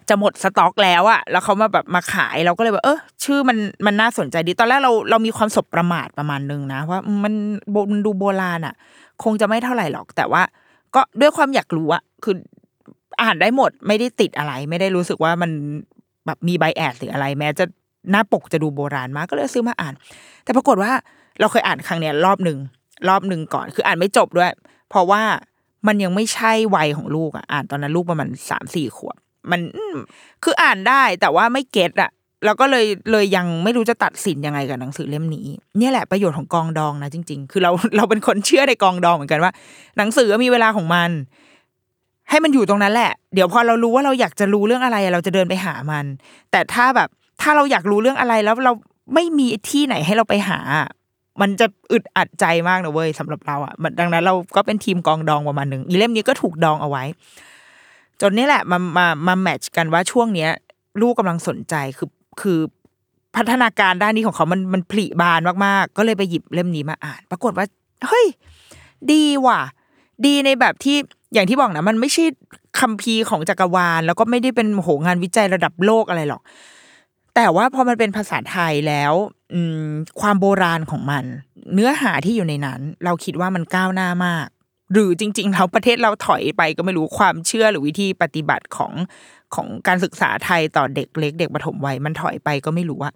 S3: จะหมดสต็อกแล้วอะแล้วเขามาแบบมาขายเราก็เลยแบบเออชื่อมันมันน่าสนใจดี ตอนแรกเราเรามีความสบประมาทประมาณนึงนะว่ามันโบมันดูโบราณอะคงจะไม่เท่าไหร่หรอก แต่ว่า ก็ด้วยความอยากรู้อะคืออ่านได้หมดไม่ได้ติดอะไร ไม่ได้รู้สึกว่ามันแบบมีใบแอดหรืออะไร แม้จะหน้าปกจะดูโบราณมากก็เลยซื้อมาอ่าน แต่ปรากฏว่าเราเคยอ่านครั้งเนี้ยรอบหนึ่งรอบหนึ่งก่อน คืออ่านไม่จบด้วย เพราะว่ามันยังไม่ใช่วัยของลูกอะอ่านตอนนั้นลูกประมาณสามสี่ขวบมันคืออ่านได้แต่ว่าไม่เก็ตอะ แล้วก็เลยเลยยังไม่รู้จะตัดสินยังไงกับหนังสือเล่มนี้ เนี่ยแหละประโยชน์ของกองดองนะจริง ๆ คือเราเราเป็นคนเชื่อในกองดองเหมือนกันว่า หนังสือมีเวลาของมัน ให้มันอยู่ตรงนั้นแหละ เดี๋ยวพอเรารู้ว่าเราอยากจะรู้เรื่องอะไรเราจะเดินไปหามัน แต่ถ้าแบบ ถ้าเราอยากรู้เรื่องอะไรแล้วเราไม่มีที่ไหนให้เราไปหา มันจะอึดอัดใจมากนะเว้ยสำหรับเราอะดังนั้น เราก็เป็นทีมกองดองประมาณหนึ่งอีเล่มนี้ก็ถูกดองเอาไว้ จนนี่แหละมามามาแมทช์กันว่าช่วงเนี้ยลูกกำลังสนใจคือ คือพัฒนาการด้านนี้ของเขามันมันผลิบานมากๆ ก็เลยไปหยิบเล่มนี้มาอ่าน ปรากฏว่าเฮ้ยดีว่ะ ดีในแบบที่อย่างที่บอกนะมันไม่ใช่คัมภีร์ของจักรวาล แล้วก็ไม่ได้เป็นโหงานวิจัยระดับโลกอะไรหรอก แต่ว่าพอมันเป็นภาษาไทยแล้วอความโบราณของมัน เนื้อหาที่อยู่ในนั้น เราคิดว่ามันก้าวหน้ามาก หรือจริงๆแล้วประเทศเราถอยไปก็ไม่รู้ความเชื่อหรือวิธีปฏิบัติของ ของการศึกษาไทยต่อเด็กเล็กเด็กปฐมวัยมันถอยไปก็ไม่รู้ว่า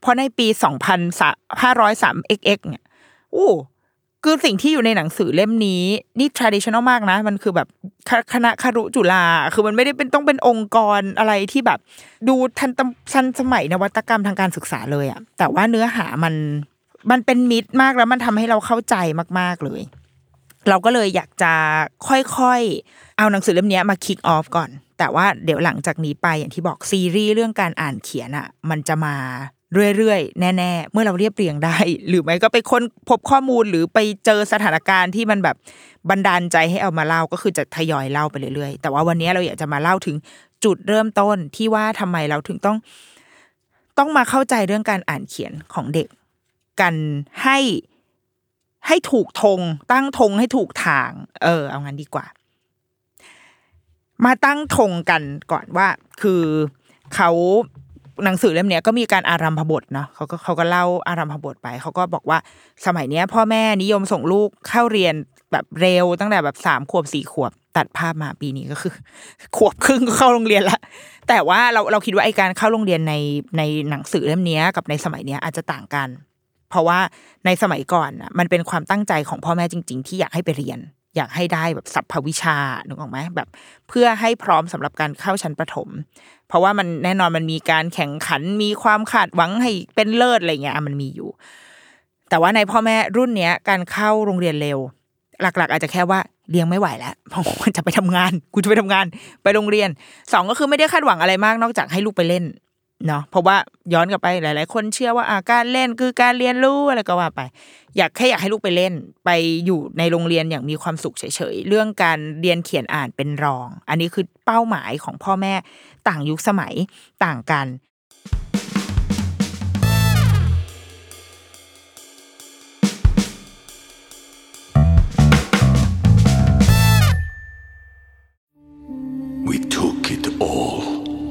S3: เพราะในปีสองพันห้าร้อยสามเอ็กเนี่ยโอ้คือสิ่งที่อยู่ในหนังสือเล่มนี้นี่ traditional มากนะ มันคือแบบคณะคารุจุฬาคือมันไม่ได้เป็นต้องเป็นองค์กรอะไรที่แบบ ดูทันทันสมัยนวัตกรรมทางการศึกษาเลยอะแต่ว่าเนื้อหามันมันเป็นมิตรมากแล้วมันทำให้เราเข้าใจมาก ๆเลย เราก็เลยอยากจะค่อยๆ เอาหนังสือเล่มนี้มาคิกออฟก่อน แต่ว่าเดี๋ยวหลังจากนี้ไปอย่างที่บอกซีรีส์เรื่องการอ่านเขียนอะ มันจะมาเรื่อยๆ แน่ๆ เมื่อเราเรียบเรียงได้ หรือไม่ก็ไปค้นพบข้อมูลหรือไปเจอสถานการณ์ที่มันแบบบันดาลใจให้เอามาเล่าก็คือจะทยอยเล่าไปเรื่อยๆ แต่ว่าวันนี้เราอยากจะมาเล่าถึงจุดเริ่มต้นที่ว่าทำไมเราถึงต้อง ต้องมาเข้าใจเรื่องการอ่านเขียนของเด็ก กันให้ให้ถูกธงตั้งธงให้ถูกทาง เออ เอางั้นดีกว่า มาตั้งธงกันก่อนว่า คือเขาหนังสือเล่มนี้ก็มีการอารัมพบทเนาะเขาก็เขาก็เล่าอารัมพบทไป เขาก็บอกว่าสมัยเนี้ย พ่อแม่นิยมส่งลูกเข้าเรียนแบบเร็วตั้งแต่แบบสามขวบสี่ขวบตัดภาพมาปีนี้ก็คือ ขวบครึ่งก็เข้าโรงเรียนละแต่ว่าเราเราคิดว่าไอการเข้าโรงเรียนในในหนังสือเล่มนี้กับในสมัยเนี้ยอาจจะต่างกัน เพราะว่าในสมัยก่อนอะมันเป็นความตั้งใจของพ่อแม่จริง ๆ ที่อยากให้ไปเรียน อยากให้ได้แบบสัพพวิชานึกออกไหมแบบ เพื่อให้พร้อมสำหรับการเข้าชั้นประถม เพราะว่ามันแน่นอนมันมีการแข่งขันมีความคาดหวังให้เป็นเลิศอะไรเงี้ยมันมีอยู่ แต่ว่าในพ่อแม่รุ่นเนี้ยการเข้าโรงเรียนเร็ว หลัก ๆ อาจจะแค่ว่าเลี้ยงไม่ไหวแล้วเพราะจะไปทำงาน กูจะไปทำงาน ไปโรงเรียนสองก็คือไม่ได้คาดหวังอะไรมากนอกจากให้ลูกไปเล่น เนาะเพราะว่าย้อนกลับไปหลาย ๆ คนเชื่อว่าอาการเล่นคือการเรียนรู้อะไรก็ว่าไป อยากแค่อยากให้ลูกไปเล่น ไปอยู่ในโรงเรียนอย่างมีความสุขเฉย ๆ เรื่องการเรียนเขียนอ่านเป็นรอง อันนี้คือเป้าหมายของพ่อแม่ต่างยุคสมัยต่างกัน
S4: We took it all.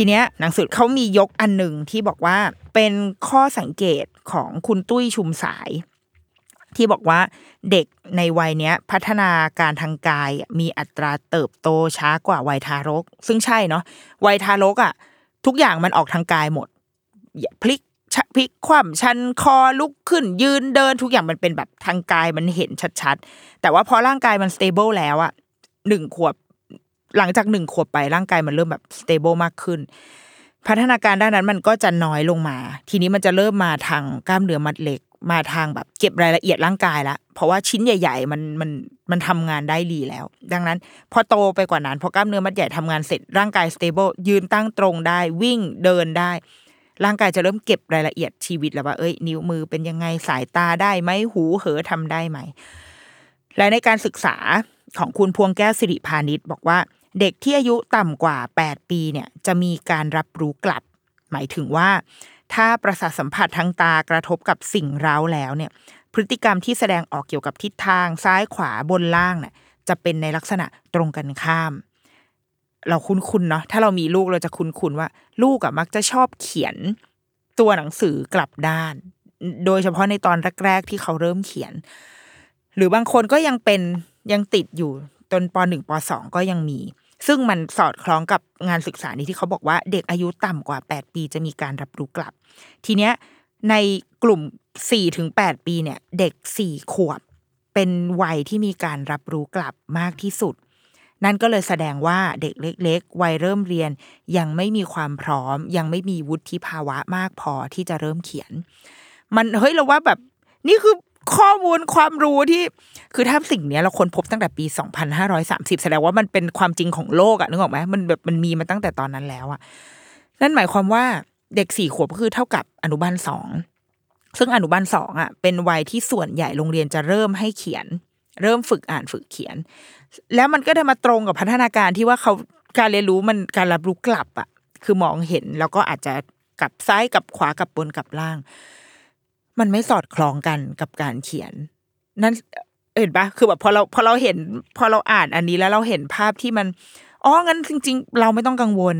S3: ทีเนี้ยหนังสือเขามียกอันหนึ่งที่บอกว่าเป็นข้อสังเกตของคุณตุ้ยชุมสาย ที่บอกว่าเด็กในวัยเนี้ยพัฒนาการทางกายมีอัตราเติบโตช้ากว่าวัยทารก ซึ่งใช่เนาะวัยทารกอะ ทุกอย่างมันออกทางกายหมดพลิกพลิกคว่ำชันคอลุกขึ้นยืนเดินทุกอย่างมันเป็นแบบทางกายมันเห็นชัดๆ แต่ว่าพอร่างกายมัน stable แล้วอะหนึ่งขวบ หลังจากหนึ่งขวบไปร่างกายมันเริ่มแบบ stable มากขึ้น พัฒนาการด้านนั้นมันก็จะน้อยลงมา ทีนี้มันจะเริ่มมาทางกล้ามเนื้อมัดเล็กมาทางแบบเก็บรายละเอียดร่างกายละเพราะว่าชิ้นใหญ่ ๆ มันมันมันทำงานได้ดีแล้ว ดังนั้น พอโตไปกว่านั้นพอกล้ามเนื้อมัดใหญ่ทำงานเสร็จร่างกายสเตเบิลยืนตั้งตรงได้วิ่งเดินได้ ร่างกายจะเริ่มเก็บรายละเอียดชีวิตแล้วว่าเอ้ย นิ้วมือเป็นยังไงสายตาได้ไหมหูเหอทำได้ไหมและในการศึกษาของคุณพวงแก้วสิริพาณิชย์บอกว่า เด็กที่อายุต่ำกว่า 8 ปีเนี่ยจะมีการรับรู้กลับ หมายถึงว่า ถ้าประสาทสัมผัสทางตากระทบกับสิ่งเร้าแล้วเนี่ยพฤติกรรมที่แสดงออกเกี่ยวกับทิศทางซ้ายขวาบนล่างเนี่ยจะเป็นในลักษณะตรงกันข้าม เราคุ้นๆเนาะถ้าเรามีลูกเราจะคุ้นๆว่า ลูกอะมักจะชอบเขียนตัวหนังสือกลับด้าน โดยเฉพาะในตอนแรกๆที่เขาเริ่มเขียน หรือบางคนก็ยังเป็นยังติดอยู่ จนปหนึ่งปสองก็ยังมี ซึ่งมันสอดคล้องกับงานศึกษานี้ที่เขาบอกว่าเด็กอายุต่ำกว่า 8 ปีจะมีการรับรู้กลับ ทีเนี้ยในกลุ่ม4ถึง8ปีเนี่ย เด็ก 4 ขวบ เป็นวัยที่มีการรับรู้กลับมากที่สุด นั่นก็เลยแสดงว่าเด็กเล็ก ๆ วัยเริ่มเรียนยังไม่มีความพร้อม ยังไม่มีวุฒิภาวะมากพอที่จะเริ่มเขียน มันเฮ้ยเราว่าแบบนี่คือ ข้อมูลความรู้ที่ คือถ้าสิ่งเนี้ยเราค้นพบตั้งแต่ปี 2530 แสดงว่ามันเป็นความจริงของโลกอะนึกออกไหมมันแบบมันมีมาตั้งแต่ตอนนั้นแล้วอะนั่นหมายความว่าเด็กสี่ขวบก็คือเท่ากับอนุบาลสองซึ่งอนุบาลสองอะเป็นวัยที่ส่วนใหญ่โรงเรียนจะเริ่มให้เขียน เริ่มฝึกอ่านฝึกเขียน แล้วมันก็ได้มาตรงกับพัฒนาการที่ว่าเขาการเรียนรู้มันการรับรู้กลับอะคือมองเห็นแล้วก็อาจจะกลับซ้ายกลับขวากลับบนกลับล่าง มันไม่สอดคล้องกันกับการเขียน นั่นเห็นปะคือแบบพอเราพอเราเห็น พอเราอ่านอันนี้แล้วเราเห็นภาพที่มันอ๋องั้นจริง ๆ เราไม่ต้องกังวล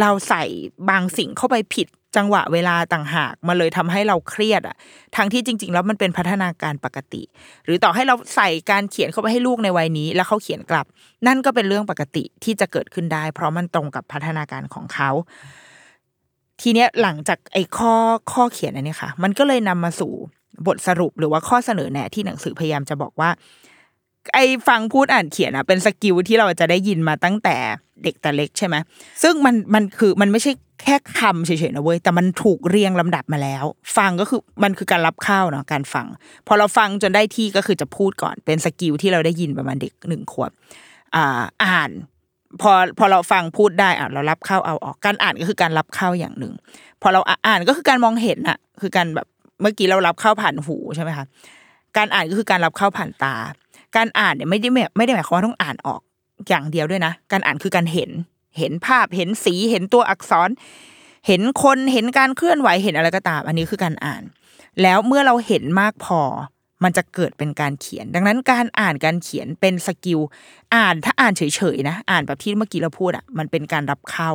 S3: เราใส่บางสิ่งเข้าไปผิดจังหวะเวลาต่างหากมาเลยทำให้เราเครียดอะทั้งที่จริง ๆ แล้วมันเป็นพัฒนาการปกติ หรือต่อให้เราใส่การเขียนเข้าไปให้ลูกในวัยนี้ แล้วเขาเขียนกลับ นั่นก็เป็นเรื่องปกติที่จะเกิดขึ้นได้ เพราะมันตรงกับพัฒนาการของเขา ทีเนี้ยหลังจากไอ้ข้อข้อเขียนอันนี้ค่ะ มันก็เลยนำมาสู่บทสรุปหรือว่าข้อเสนอแนะที่หนังสือพยายามจะบอกว่า ไอ้ฟังพูดอ่านเขียนอะเป็น skill ที่เราจะได้ยินมาตั้งแต่เด็กแต่เล็กใช่ไหมซึ่งมันมันคือมันไม่ใช่แค่คำเฉยๆนะเว้ยแต่มันถูกเรียงลำดับมาแล้ว ฟังก็คือมันคือการรับเข้าเนาะการฟัง พอเราฟังจนได้ที่ก็คือจะพูดก่อนเป็น skill ที่เราได้ยินประมาณเด็กหนึ่งขวบอ่าอ่าน พอพอเราฟังพูดได้อะเรารับเข้าเอาออกการอ่านก็คือการรับเข้าอย่างหนึ่ง พอเราอ่านก็คือการมองเห็นอะคือการแบบเมื่อกี้เรารับเข้าผ่านหูใช่ไหมคะการอ่านก็คือการรับเข้าผ่านตา การอ่านเนี่ยไม่ได้ไม่ได้หมายความว่าต้องอ่านออกอย่างเดียวด้วยนะ การอ่านคือการเห็น เห็นภาพ เห็นสี เห็นตัวอักษร เห็นคน เห็นการเคลื่อนไหว เห็นอะไรก็ตาม อันนี้คือการอ่าน แล้วเมื่อเราเห็นมากพอ มันจะเกิดเป็นการเขียน ดังนั้นการอ่านการเขียนเป็นสกิลอ่านถ้าอ่านเฉยๆนะอ่านแบบที่เมื่อกี้เราพูดอะมันเป็นการรับเข้า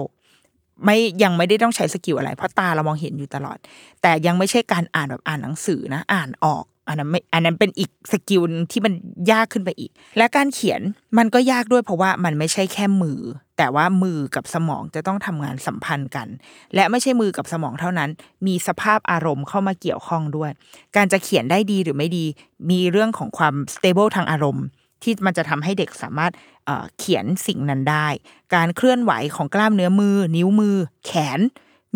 S3: ไม่ยังไม่ได้ต้องใช้ skill อะไร เพราะตาเรามองเห็นอยู่ตลอด แต่ยังไม่ใช่การอ่านแบบอ่านหนังสือนะ อ่านออก อันนั้นไม่อันนั้นเป็นอีก skill ที่มันยากขึ้นไปอีก และการเขียนมันก็ยากด้วยเพราะว่ามันไม่ใช่แค่มือ แต่ว่ามือกับสมองจะต้องทำงานสัมพันธ์กัน และไม่ใช่มือกับสมองเท่านั้น มีสภาพอารมณ์เข้ามาเกี่ยวข้องด้วย การจะเขียนได้ดีหรือไม่ดี มีเรื่องของความ stable ทางอารมณ์ที่มันจะทำให้เด็กสามารถเอ่อเขียนสิ่งนั้นได้ การเคลื่อนไหวของกล้ามเนื้อมือ นิ้วมือ แขน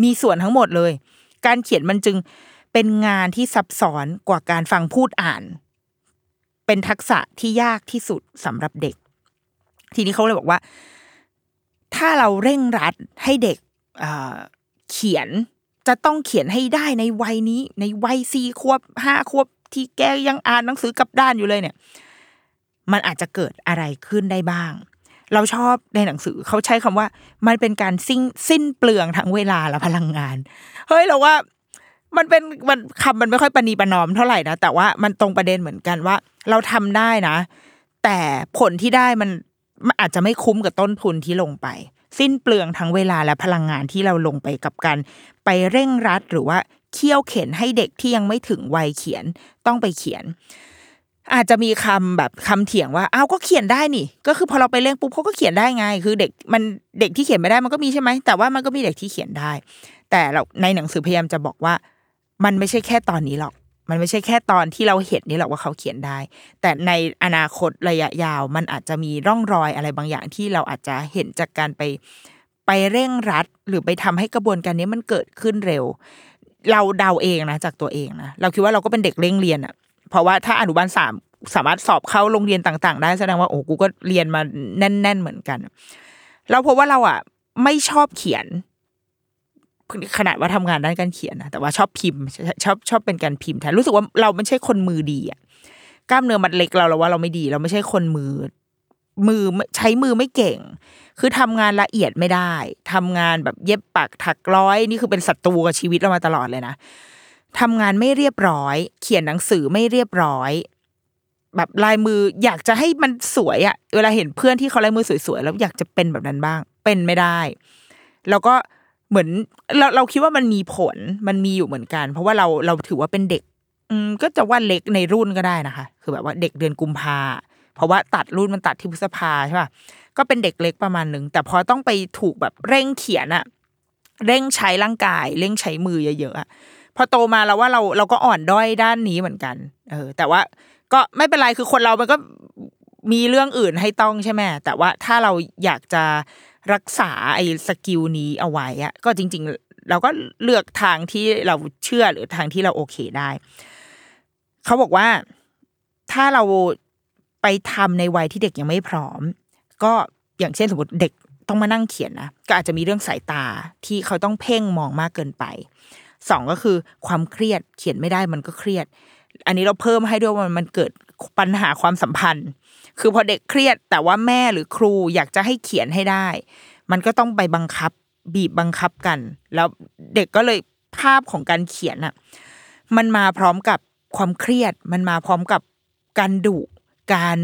S3: มีส่วนทั้งหมดเลย การเขียนมันจึง เป็นงานที่ซับซ้อนกว่าการฟังพูดอ่าน เป็นทักษะที่ยากที่สุดสำหรับเด็ก ทีนี้เขาเลยบอกว่า ถ้าเราเร่งรัดให้เด็กเเขียนจะต้องเขียนให้ได้ในวัยนี้ ในวัยสี่ขวบห้าขวบที่แกยังอ่านหนังสือกับด้านอยู่เลยเนี่ย มันอาจจะเกิดอะไรขึ้นได้บ้าง เราชอบในหนังสือเขาใช้คำว่า มันเป็นการสิ้นสิ้นเปลืองทั้งเวลาและพลังงาน เฮ้ยเราว่า มันเป็นมันคำมันไม่ค่อยปณีประนอมเท่าไหร่นะแต่ว่ามันตรงประเด็นเหมือนกันว่า เราทำได้นะ แต่ผลที่ได้มันมันอาจจะไม่คุ้มกับต้นทุนที่ลงไป สิ้นเปลืองทั้งเวลาและพลังงานที่เราลงไปกับการไปเร่งรัดหรือว่าเคี่ยวเข็นให้เด็กที่ยังไม่ถึงวัยเขียนต้องไปเขียน อาจจะมีคำแบบคำเถียงว่าอ้าวก็เขียนได้นี่ ก็คือพอเราไปเร่งปุ๊บเขาก็เขียนได้ไง คือเด็กมันเด็กที่เขียนไม่ได้มันก็มีใช่ไหมแต่ว่ามันก็มีเด็กที่เขียนได้ แต่เราในหนังสือพยายามจะบอกว่า มันไม่ใช่แค่ตอนนี้หรอก มันไม่ใช่แค่ตอนที่เราเห็นนี่หรอกว่าเขาเขียนได้ แต่ในอนาคตระยะยาว มันอาจจะมีร่องรอยอะไรบางอย่างที่เราอาจจะเห็นจากการไปไปเร่งรัด หรือไปทำให้กระบวนการนี้มันเกิดขึ้นเร็ว เราเดาเองนะจากตัวเองนะเราคิดว่าเราก็เป็นเด็กเร่งเรียนอะเพราะว่าถ้าอนุบาลสามสามารถสอบเข้าโรงเรียนต่างๆ ได้แสดงว่าโอ้กูก็เรียนมาแน่น ๆ เหมือนกัน เราพบว่าเราอะไม่ชอบเขียน ขนาดว่าทำงานด้านการเขียนนะแต่ว่าชอบพิมพ์ชอบชอบเป็นการพิมพ์แทนรู้สึกว่าเราไม่ใช่คนมือดีอะกล้ามเนื้อมัดเล็กเราเราว่าเราไม่ดี เราไม่ใช่คนมือ มือใช้มือไม่เก่ง คือทำงานละเอียดไม่ได้ทำงานแบบเย็บปักถักร้อยนี่คือเป็นศัตรูกับชีวิตเรามาตลอดเลยนะทำงานไม่เรียบร้อย เขียนหนังสือไม่เรียบร้อย แบบลายมืออยากจะให้มันสวยอะเวลาเห็นเพื่อนที่เขาลายมือสวยๆแล้วอยากจะเป็นแบบนั้นบ้าง เป็นไม่ได้ แล้วก็ เหมือนเราเราคิดว่ามันมีผลมันมีอยู่เหมือนกัน เพราะว่าเราเราถือว่าเป็นเด็ก อืมก็จะว่าเล็กในรุ่นก็ได้นะคะ คือแบบว่าเด็กเดือนกุมภาเพราะว่าตัดรุ่นมันตัดที่พฤษภาใช่ป่ะก็เป็นเด็กเล็กประมาณหนึ่งแต่พอต้องไปถูกแบบเร่งเขียนอะเร่งใช้ร่างกาย เร่งใช้มือเยอะๆอะพอโตมาแล้วว่าเราเราก็อ่อนด้อยด้านนี้เหมือนกัน เออ แต่ว่าก็ไม่เป็นไรคือคนเรามันก็มีเรื่องอื่นให้ต้องใช่ไหมแต่ว่าถ้าเราอยากจะ รักษาไอ้สกิลนี้เอาไว้อะก็จริง ๆ เราก็เลือกทางที่เราเชื่อหรือทางที่เราโอเคได้ เขาบอกว่าถ้าเราไปทำในวัยที่เด็กยังไม่พร้อม ก็อย่างเช่นสมมติเด็กต้องมานั่งเขียนนะก็อาจจะมีเรื่องสายตาที่เขาต้องเพ่งมองมากเกินไปสองก็คือความเครียดเขียนไม่ได้มันก็เครียด อันนี้เราเพิ่มให้ด้วยว่ามันเกิดปัญหาความสัมพันธ์ คือพอเด็กเครียดแต่ว่าแม่หรือครูอยากจะให้เขียนให้ได้ มันก็ต้องไปบังคับบีบบังคับกัน แล้วเด็กก็เลยภาพของการเขียนอะมันมาพร้อมกับความเครียด มันมาพร้อมกับการดุการ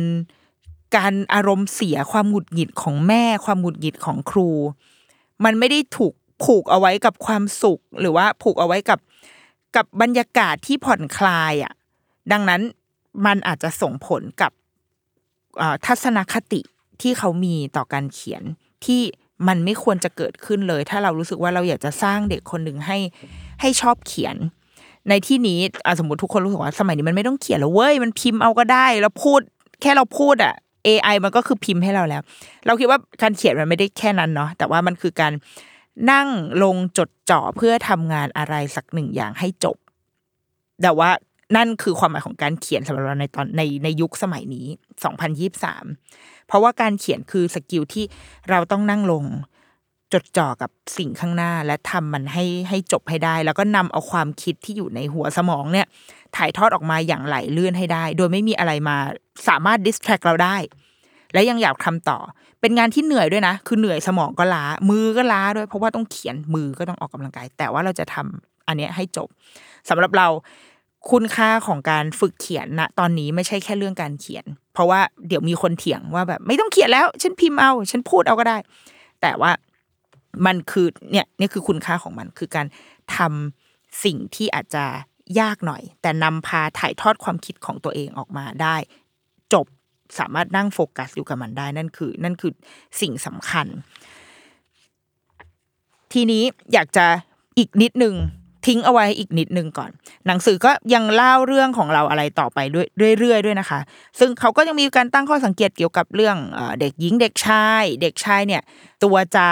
S3: การอารมณ์เสียความหงุดหงิดของแม่ ความหงุดหงิดของครู มันไม่ได้ถูกผูกเอาไว้กับความสุข หรือว่าผูกเอาไว้กับกับบรรยากาศที่ผ่อนคลายอะ ดังนั้นมันอาจจะส่งผลกับ ทัศนคติที่เขามีต่อการเขียนที่มันไม่ควรจะเกิดขึ้นเลย ถ้าเรารู้สึกว่าเราอยากจะสร้างเด็กคนหนึ่งให้ให้ชอบเขียน ในที่นี้สมมติทุกคนรู้สึกว่าสมัยนี้มันไม่ต้องเขียนแล้วเว้ยมันพิมพ์เอาก็ได้แล้วพูด แค่เราพูดอะ AI มันก็คือพิมพ์ให้เราแล้ว เราคิดว่าการเขียนมันไม่ได้แค่นั้นเนาะแต่ว่ามันคือการนั่งลงจดจ่อเพื่อทำงานอะไรสักหนึ่งอย่างให้จบ แต่ว่า นั่นคือความหมายของการเขียนสำหรับเราในตอนในในยุคสมัยนี้ 2023 เพราะว่าการเขียนคือ skill ที่เราต้องนั่งลงจดจ่อกับสิ่งข้างหน้า และทำมันให้ให้จบให้ได้ แล้วก็นำเอาความคิดที่อยู่ในหัวสมองเนี่ย ถ่ายทอดออกมาอย่างไหลเลื่อนให้ได้ โดยไม่มีอะไรมาสามารถ distract เราได้ และยังอยากทำต่อ เป็นงานที่เหนื่อยด้วยนะ คือเหนื่อยสมองก็ล้า มือก็ล้าด้วย เพราะว่าต้องเขียนมือก็ต้องออกกำลังกาย แต่ว่าเราจะทำอันนี้ให้จบสำหรับเรา คุณค่าของการฝึกเขียนนะตอนนี้ไม่ใช่แค่เรื่องการเขียน เพราะว่าเดี๋ยวมีคนเถียงว่าแบบ ไม่ต้องเขียนแล้ว ฉันพิมพ์เอา ฉันพูดเอาก็ได้ แต่ว่ามันคือเนี่ยนี่คือคุณค่าของมันคือการทำสิ่งที่อาจจะยากหน่อย แต่นำพาถ่ายทอดความคิดของตัวเองออกมาได้ จบสามารถนั่งโฟกัสอยู่กับมันได้ นั่นคือ นั่นคือสิ่งสำคัญ ทีนี้อยากจะอีกนิดนึง ทิ้งเอาไว้อีกนิดนึงก่อน หนังสือก็ยังเล่าเรื่องของเราอะไรต่อไปด้วยเรื่อยๆด้วยนะคะ ซึ่งเขาก็ยังมีการตั้งข้อสังเกตเกี่ยวกับเรื่องเด็กหญิงเด็กชาย เด็กชายเนี่ยตัวจะ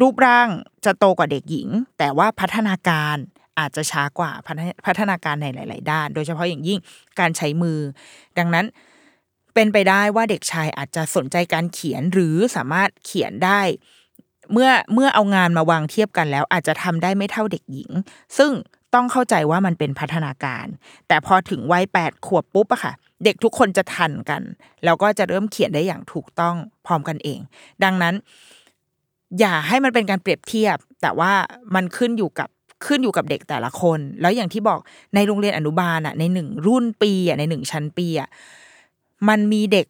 S3: รูปร่างจะโตกว่าเด็กหญิง แต่ว่าพัฒนาการอาจจะช้ากว่าพัฒนาการในหลาย ๆ ด้าน โดยเฉพาะอย่างยิ่งการใช้มือ ดังนั้นเป็นไปได้ว่าเด็กชายอาจจะสนใจการเขียนหรือสามารถเขียนได้ เมื่อเมื่อเอางานมาวางเทียบกันแล้ว อาจจะทำได้ไม่เท่าเด็กหญิง ซึ่งต้องเข้าใจว่ามันเป็นพัฒนาการ แต่พอถึงวัยแปดขวบปุ๊บอะค่ะ เด็กทุกคนจะทันกัน แล้วก็จะเริ่มเขียนได้อย่างถูกต้องพร้อมกันเอง ดังนั้น อย่าให้มันเป็นการเปรียบเทียบ แต่ว่ามันขึ้นอยู่กับขึ้นอยู่กับเด็กแต่ละคน แล้วอย่างที่บอกในโรงเรียนอนุบาลอะในหนึ่งรุ่นปีอะในหนึ่งชั้นปีอะมันมีเด็ก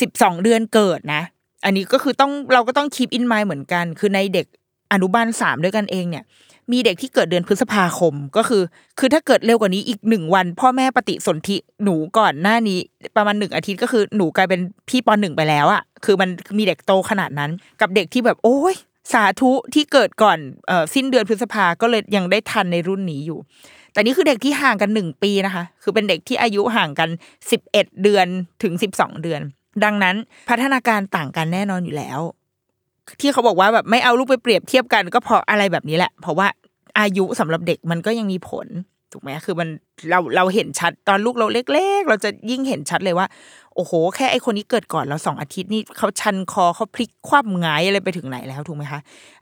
S3: สิบสองเดือนเกิดนะ อันนี้ก็คือต้องเราก็ต้องคีปอินไมเหมือนกัน คือในเด็กอนุบาลสามด้วยกันเองเนี่ย มีเด็กที่เกิดเดือนพฤษภาคมก็คือ คือถ้าเกิดเร็วกว่านี้อีกหนึ่งวัน พ่อแม่ปฏิสนธิหนูก่อนหน้านี้ ประมาณหนึ่งอาทิตย์ก็คือหนูกลายเป็นพี่ปหนึ่งไปแล้วอะคือมันมีเด็กโตขนาดนั้น กับเด็กที่แบบโอ้ยสาธุที่เกิดก่อนเออสิ้นเดือนพฤษภาก็เลยยังได้ทันในรุ่นนี้อยู่ แต่นี่คือเด็กที่ห่างกันหนึ่งปีนะคะ คือเป็นเด็กที่อายุห่างกันสิบเอ็ดเดือนถึงสิบสองเดือน ดังนั้นพัฒนาการต่างกันแน่นอนอยู่แล้ว ที่เขาบอกว่าแบบไม่เอาลูกไปเปรียบเทียบกัน ก็เพราะอะไรแบบนี้แหละ เพราะว่าอายุสำหรับเด็กมันก็ยังมีผลถูกไหมคือมันเราเราเห็นชัดตอนลูกเราเล็ก ๆ เราจะยิ่งเห็นชัดเลยว่า โอ้โห แค่ไอคนนี้เกิดก่อนเราสองอาทิตย์นี่เขาชันคอเขาพลิกคว่ำหงายอะไรไปถึงไหนแล้วถูกไหมคะ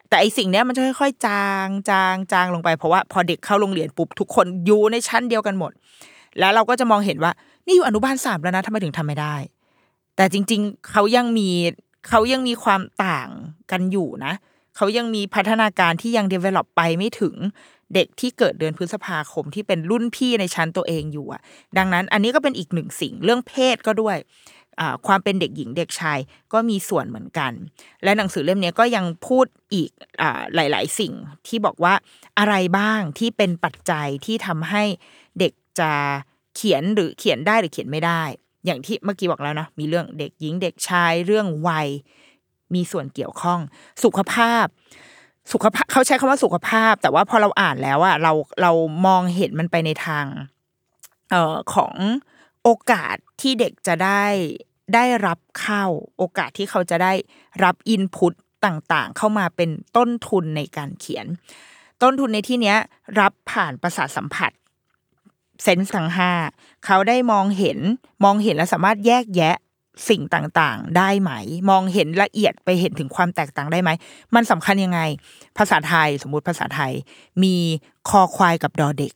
S3: แต่ไอสิ่งเนี้ยมันจะค่อยๆ จางจางจางลงไป เพราะว่าพอเด็กเข้าโรงเรียนปุ๊บทุกคนอยู่ในชั้นเดียวกันหมด แล้วเราก็จะมองเห็นว่านี่อยู่อนุบาลสามแล้วนะทำไมถึงทำไม่ได้ แต่จริง ๆเขายังมีเขายังมีความต่างกันอยู่นะเขายังมีพัฒนาการที่ยัง develop ไปไม่ถึงเด็กที่เกิดเดือนพฤษภาคมที่เป็นรุ่นพี่ในชั้นตัวเองอยู่อะดังนั้นอันนี้ก็เป็นอีกหนึ่งสิ่งเรื่องเพศก็ด้วยความเป็นเด็กหญิงเด็กชายก็มีส่วนเหมือนกัน และหนังสือเล่มนี้ก็ยังพูดอีกอหลาย ๆ สิ่งที่บอกว่าอะไรบ้างที่เป็นปัจจัยที่ทำให้เด็กจะเขียนหรือเขียนได้หรือเขียนไม่ได้ อย่างที่เมื่อกี้บอกแล้วนะมีเรื่องเด็กหญิงเด็กชายเรื่องวัย มีส่วนเกี่ยวข้อง สุขภาพ สุขภาพเขาใช้คำว่าสุขภาพ แต่ว่าพอเราอ่านแล้วอะเราเรามองเห็นมันไปในทางเอ่อของโอกาสที่เด็กจะได้ได้รับเข้า โอกาสที่เขาจะได้รับอินพุตต่างๆ เข้ามาเป็นต้นทุนในการเขียน ต้นทุนในที่เนี้ยรับผ่านประสาทสัมผัส เซนส์ทั้งห้าเขาได้มองเห็นมองเห็นและสามารถแยกแยะสิ่งต่างๆ ได้ไหม มองเห็นละเอียดไปเห็นถึงความแตกต่างได้ไหม มันสำคัญยังไง ภาษาไทยสมมุติภาษาไทย มีคอควายกับดอเด็ก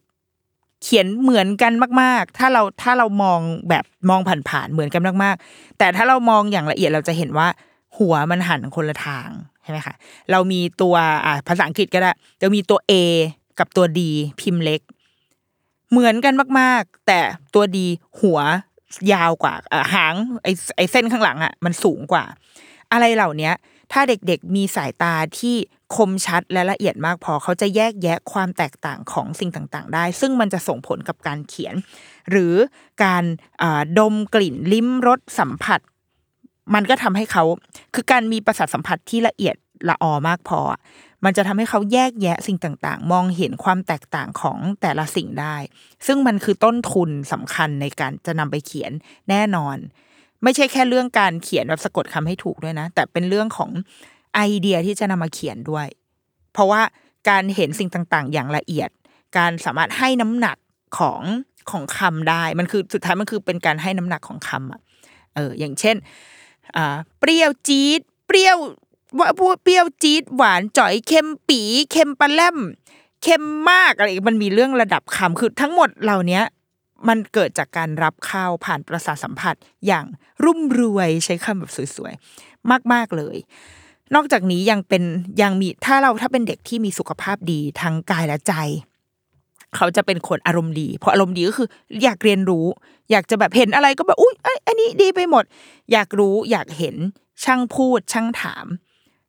S3: เขียนเหมือนกันมาก ๆ ถ้าเราถ้าเรามองแบบมองผ่านๆเหมือนกันมาก ๆ แต่ถ้าเรามองอย่างละเอียดเราจะเห็นว่า หัวมันหันคนละทางใช่ไหมคะเรามีตัวภาษาอังกฤษก็ได้จะมีตัว A กับตัว D พิมพ์เล็ก เหมือนกันมาก ๆ แต่ตัวดีหัวยาวกว่าหางไอไอเส้นข้างหลังอะมันสูงกว่า อะไรเหล่านี้ถ้าเด็กๆมีสายตาที่คมชัดและละเอียดมากพอเขาจะแยกแยะความแตกต่างของสิ่งต่างๆ ได้ ซึ่งมันจะส่งผลกับการเขียน หรือการดมกลิ่นลิ้มรสสัมผัส มันก็ทำให้เขาคือการมีประสาทสัมผัสที่ละเอียดละออมากพอ มันจะทำให้เขาแยกแยะสิ่งต่างๆ มองเห็นความแตกต่างของแต่ละสิ่งได้ ซึ่งมันคือต้นทุนสำคัญในการจะนำไปเขียนแน่นอน ไม่ใช่แค่เรื่องการเขียนแบบสะกดคำให้ถูกด้วยนะ แต่เป็นเรื่องของไอเดียที่จะนำมาเขียนด้วย เพราะว่าการเห็นสิ่งต่างๆ อย่างละเอียด การสามารถให้น้ำหนักของของคำได้มันคือสุดท้ายมันคือเป็นการให้น้ำหนักของคำอะเอออย่างเช่นอ่าเปรี้ยวจี๊ดเปรี้ยว ว่าพูดเปรี้ยวจี๊ดหวานจ่อยเค็มปีเค็มปลาแล่มเค็มมากอะไรอีกมันมีเรื่องระดับคำคือทั้งหมดเหล่านี้มันเกิดจากการรับข้าวผ่านประสาทสัมผัสอย่างรุ่มรวยใช้คำแบบสวยๆ มากๆเลย นอกจากนี้ยังเป็นยังมีถ้าเราถ้าเป็นเด็กที่มีสุขภาพดีทั้งกายและใจ เขาจะเป็นคนอารมณ์ดี เพราะอารมณ์ดีก็คือ อยากเรียนรู้ อยากจะแบบเห็นอะไรก็แบบอุ้ยเอ้ยอันนี้ดีไปหมด อยากรู้อยากเห็นช่างพูดช่างถาม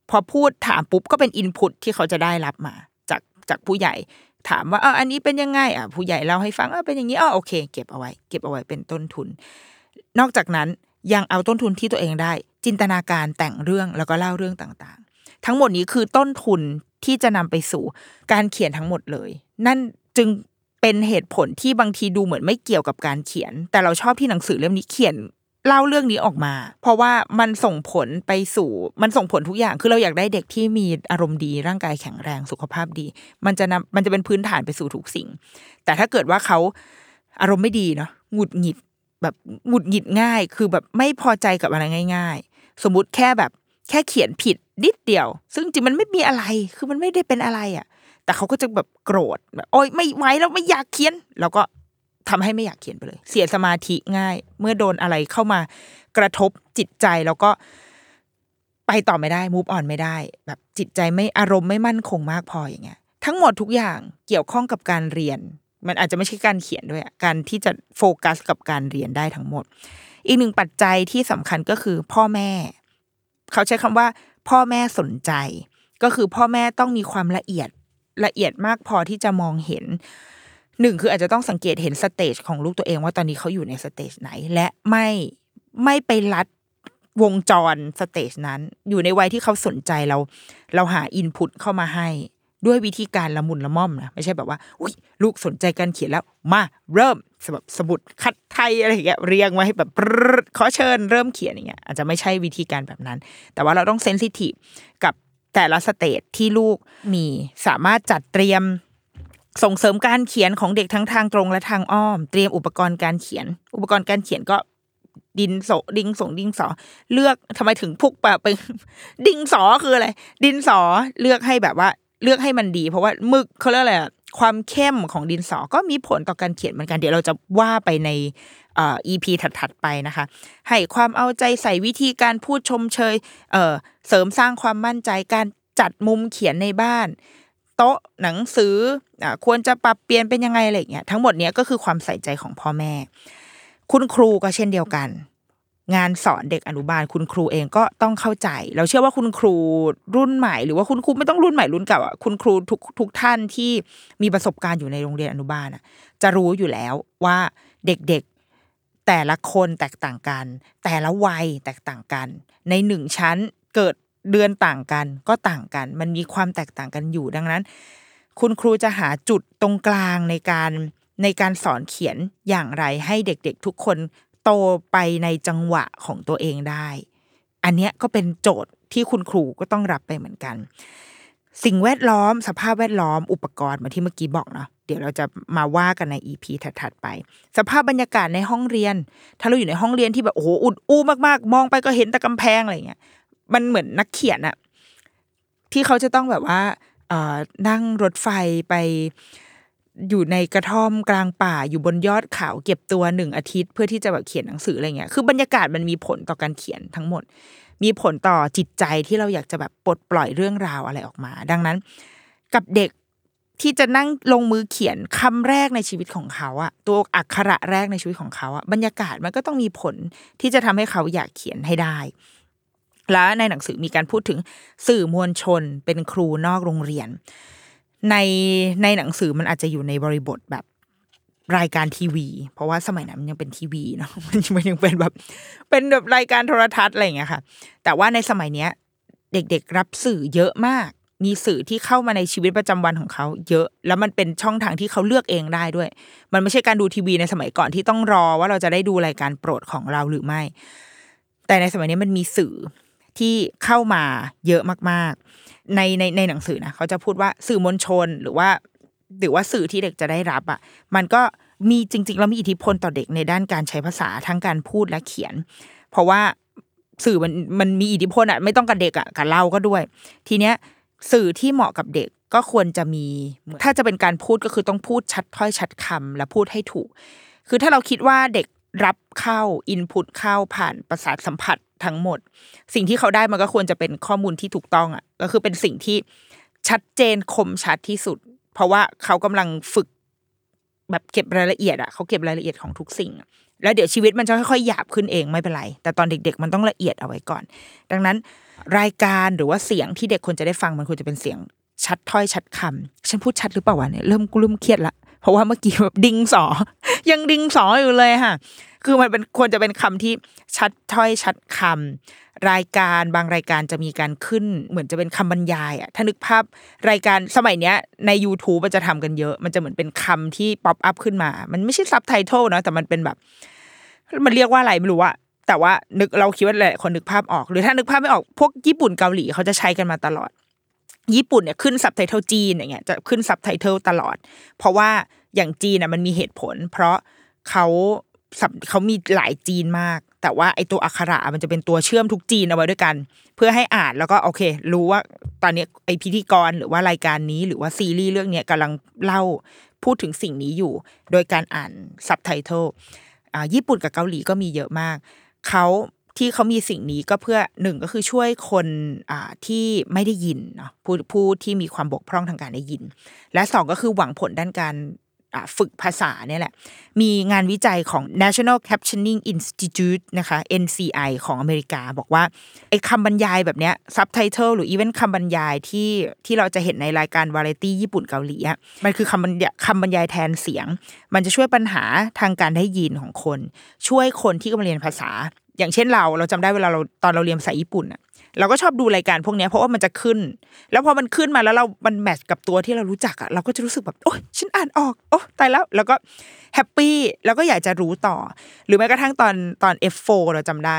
S3: พอพูดถามปุ๊บก็เป็นอินพุตที่เขาจะได้รับมา จากจากผู้ใหญ่ ถามว่าเอออันนี้เป็นยังไงอะผู้ใหญ่เล่าให้ฟังเออเป็นอย่างนี้อ๋อโอเค เก็บเอาไว้ เก็บเอาไว้เป็นต้นทุน นอกจากนั้นยังเอาต้นทุนที่ตัวเองได้ จินตนาการแต่งเรื่องแล้วก็เล่าเรื่องต่างๆ ทั้งหมดนี้คือต้นทุนที่จะนำไปสู่การเขียนทั้งหมดเลย นั่นจึงเป็นเหตุผลที่บางทีดูเหมือนไม่เกี่ยวกับการเขียน แต่เราชอบที่หนังสือเล่มนี้เขียน เล่าเรื่องนี้ออกมา เพราะว่ามันส่งผลไปสู่มันส่งผลทุกอย่างคือเราอยากได้เด็กที่มีอารมณ์ดีร่างกายแข็งแรงสุขภาพดี มันจะนำมันจะเป็นพื้นฐานไปสู่ทุกสิ่ง แต่ถ้าเกิดว่าเขาอารมณ์ไม่ดีเนาะหงุดหงิดแบบหงุดหงิดง่าย คือแบบไม่พอใจกับอะไรง่าย ๆ สมมุติแค่แบบแค่เขียนผิดนิดเดียว ซึ่งจริงมันไม่มีอะไรคือมันไม่ได้เป็นอะไรอะ แต่เขาก็จะแบบโกรธแบบโอ๊ยไม่ไหวแล้วไม่อยากเขียน แล้วก็ ทำให้ไม่อยากเขียนไปเลย เสียสมาธิง่าย เมื่อโดนอะไรเข้ามากระทบจิตใจแล้วก็ไปต่อไม่ได้ move on ไม่ได้ แบบจิตใจไม่อารมณ์ไม่มั่นคงมากพออย่างเงี้ย ทั้งหมดทุกอย่างเกี่ยวข้องกับการเรียน มันอาจจะไม่ใช่การเขียนด้วยการที่จะโฟกัสกับการเรียนได้ทั้งหมด อีกหนึ่งปัจจัยที่สำคัญก็คือพ่อแม่ เขาใช้คำว่า พ่อแม่สนใจ ก็คือพ่อแม่ต้องมีความละเอียดละเอียดมากพอที่จะมองเห็น หนึ่งคืออาจจะต้องสังเกตเห็น stage ของลูกตัวเองว่าตอนนี้เขาอยู่ใน stage ไหน และไม่ไม่ไปลัดวงจร stage นั้น อยู่ในวัยที่เขาสนใจเรา เราหา input เข้ามาให้ด้วยวิธีการละมุนละม่อมนะไม่ใช่แบบว่าอุ้ยลูกสนใจการเขียนแล้ว มาเริ่มแบบสมุดคัดไทยอะไรอย่างเงี้ยเรียงไว้ให้แบบขอเชิญเริ่มเขียนอย่างเงี้ยอาจจะไม่ใช่วิธีการแบบนั้น แต่ว่าเราต้อง sensitive กับแต่ละ stage ที่ลูกมีสามารถจัดเตรียม ส่งเสริมการเขียนของเด็กทั้งทางตรงและทางอ้อม เตรียมอุปกรณ์การเขียน อุปกรณ์การเขียนก็ดินสอดิงส่งดิงสอ เลือกทำไมถึงพุกแบบเป็นดิงสอคืออะไร ดินสอเลือกให้แบบว่า เลือกให้มันดี เพราะว่ามึกเขาเรียกอะไรความเข้มของดินสอก็มีผลต่อการเขียนเหมือนกันเดี๋ยวเราจะว่าไปในเอ่อ EP ถัดๆไปนะคะ ให้ความเอาใจใส่วิธีการพูดชมเชยเอ่อเสริมสร้างความมั่นใจการจัดมุมเขียนในบ้าน โต๊ะหนังสืออ่าควรจะปรับเปลี่ยนเป็นยังไงอะไรเงี้ยทั้งหมดเนี้ยก็คือความใส่ใจของพ่อแม่ คุณครูก็เช่นเดียวกัน งานสอนเด็กอนุบาล คุณครูเองก็ต้องเข้าใจ เราเชื่อว่าคุณครูรุ่นใหม่ หรือว่าคุณครูไม่ต้องรุ่นใหม่รุ่นเก่าอะคุณครูทุกทุกท่านที่มีประสบการณ์อยู่ในโรงเรียนอนุบาลอะ จะรู้อยู่แล้วว่าเด็กๆแต่ละคนแตกต่างกัน แต่ละวัยแตกต่างกัน ในหนึ่งชั้นเกิด เดือนต่างกันก็ต่างกัน มันมีความแตกต่างกันอยู่ดังนั้น คุณครูจะหาจุดตรงกลางในการในการสอนเขียนอย่างไรให้เด็กๆทุกคนโตไปในจังหวะของตัวเองได้ อันเนี้ยก็เป็นโจทย์ที่คุณครูก็ต้องรับไปเหมือนกัน สิ่งแวดล้อมสภาพแวดล้อมอุปกรณ์เหมือนที่เมื่อกี้บอกเนาะเดี๋ยวเราจะมาว่ากันใน EP ถัดๆไป สภาพบรรยากาศในห้องเรียน ถ้าเราอยู่ในห้องเรียนที่แบบโอ้โหอุดอู้มากๆ มองไปก็เห็นแต่กำแพงอะไรเงี้ย มันเหมือนนักเขียนอะที่เขาจะต้องแบบว่าเอ่อนั่งรถไฟไปอยู่ในกระท่อมกลางป่าอยู่บนยอดเขาเก็บตัวหนึ่งอาทิตย์ เพื่อที่จะแบบเขียนหนังสืออะไรเงี้ยคือบรรยากาศมันมีผลต่อการเขียนทั้งหมด มีผลต่อจิตใจที่เราอยากจะแบบปลดปล่อยเรื่องราวอะไรออกมา ดังนั้น กับเด็กที่จะนั่งลงมือเขียนคำแรกในชีวิตของเขาอะตัวอักขระแรกในชีวิตของเขาอะบรรยากาศมันก็ต้องมีผลที่จะทำให้เขาอยากเขียนให้ได้ แล้วในหนังสือมีการพูดถึงสื่อมวลชนเป็นครูนอกโรงเรียน ในในหนังสือมันอาจจะอยู่ในบริบทแบบรายการทีวี เพราะว่าสมัยนั้นมันยังเป็นทีวีเนาะมันมันยังเป็นแบบเป็นแบบรายการโทรทัศน์อะไรอย่างเงี้ยค่ะ แต่ว่าในสมัยเนี้ย เด็กๆรับสื่อเยอะมาก มีสื่อที่เข้ามาในชีวิตประจำวันของเขา เยอะ แล้วมันเป็นช่องทางที่เขาเลือกเองได้ด้วย มันไม่ใช่การดูทีวีในสมัยก่อนที่ต้องรอว่าเราจะได้ดูรายการโปรดของเราหรือไม่ แต่ในสมัยนี้มันมีสื่อ ที่เข้ามาเยอะมากๆ ในในในหนังสือนะเขาจะพูดว่าสื่อมวลชนหรือว่าหรือว่าสื่อที่เด็กจะได้รับอะ มันก็มีจริงๆแล้วมีอิทธิพลต่อเด็กในด้านการใช้ภาษาทั้งการพูดและเขียน เพราะว่าสื่อมันมันมีอิทธิพลอะไม่ต้องกับเด็กอะกับเราก็ด้วย ทีเนี้ยสื่อที่เหมาะกับเด็กก็ควรจะมี ถ้าจะเป็นการพูดก็คือต้องพูดชัดถ้อยชัดคำและพูดให้ถูก คือถ้าเราคิดว่าเด็กรับเข้าอินพุตเข้าผ่านประสาทสัมผัส ทั้งหมด สิ่งที่เขาได้มันก็ควรจะเป็นข้อมูลที่ถูกต้องอะก็คือเป็นสิ่งที่ชัดเจนคมชัดที่สุด เพราะว่าเขากำลังฝึกแบบเก็บรายละเอียดอะเขาเก็บรายละเอียดของทุกสิ่ง แล้วเดี๋ยวชีวิตมันจะค่อยๆหยาบขึ้นเองไม่เป็นไร แต่ตอนเด็ก ๆ มันต้องละเอียดเอาไว้ก่อน ดังนั้นรายการหรือว่าเสียงที่เด็กควรจะได้ฟังมันควรจะเป็นเสียงชัดถ้อยชัดคำฉันพูดชัดหรือเปล่าวะเนี่ยเริ่มกูเริ่มเครียดละเพราะว่าเมื่อกี้แบบดิงสอ ยังดิงสออยู่เลยค่ะ คือมันเป็นควรจะเป็นคำที่ชัดถ้อยชัดคำรายการบางรายการจะมีการขึ้น เหมือนจะเป็นคำบรรยายอะถ้านึกภาพรายการสมัยเนี้ยใน YouTube มันจะทำกันเยอะ มันจะเหมือนเป็นคำที่ pop up ขึ้นมา มันไม่ใช่ซับไตเติลนะแต่มันเป็นแบบ มันเรียกว่าอะไรไม่รู้อะแต่ว่านึกเราคิดว่าหลายคนนึกภาพออก หรือถ้านึกภาพไม่ออกพวกญี่ปุ่นเกาหลีเขาจะใช้กันมาตลอด ญี่ปุ่นเนี่ยขึ้นซับไตเติลจีนอย่างเงี้ยจะขึ้นซับไตเติลตลอด เพราะว่าอย่างจีนน่ะมันมีเหตุผล เพราะเขา เขามีหลายจีนมาก แต่ว่าไอตัวอักขระมันจะเป็นตัวเชื่อมทุกจีนเอาไว้ด้วยกัน เพื่อให้อ่านแล้วก็โอเค รู้ว่าตอนนี้ไอพิธีกรหรือว่ารายการนี้ หรือว่าซีรีส์เรื่องนี้กำลังเล่าพูดถึงสิ่งนี้อยู่ โดยการอ่านซับไตเติลอ่าญี่ปุ่นกับเกาหลีก็มีเยอะมากเขาที่เขามีสิ่งนี้ก็เพื่อหนึ่งก็คือช่วยคนอ่าที่ไม่ได้ยินเนาะผู้ผู้ที่มีความบกพร่องทางการได้ยิน และสองก็คือหวังผลด้านการ ฝึกภาษาเนี่ยแหละ มีงานวิจัยของ National Captioning Institute นะคะ NCI ของอเมริกาบอกว่าไอ้คำบรรยายแบบเนี้ย subtitle หรือ even คำบรรยายที่ที่เราจะเห็นในรายการวาไรตี้ญี่ปุ่นเกาหลีอะมันคือคำบรรยายคำบรรยายแทนเสียง มันจะช่วยปัญหาทางการได้ยินของคน ช่วยคนที่กำลังเรียนภาษา อย่างเช่นเราเราจำได้เวลาเราตอนเราเรียนภาษาญี่ปุ่นอะเราก็ชอบดูรายการพวกนี้เพราะว่ามันจะขึ้น แล้วพอมันขึ้นมาแล้วเรา มันแมทช์กับตัวที่เรารู้จักอะเราก็จะรู้สึกแบบโอ๊ยฉันอ่านออก โอ้ตายแล้ว แล้วก็แฮปปี้ แล้วก็อยากจะรู้ต่อ หรือแม้กระทั่งตอนตอน F4 เราจำได้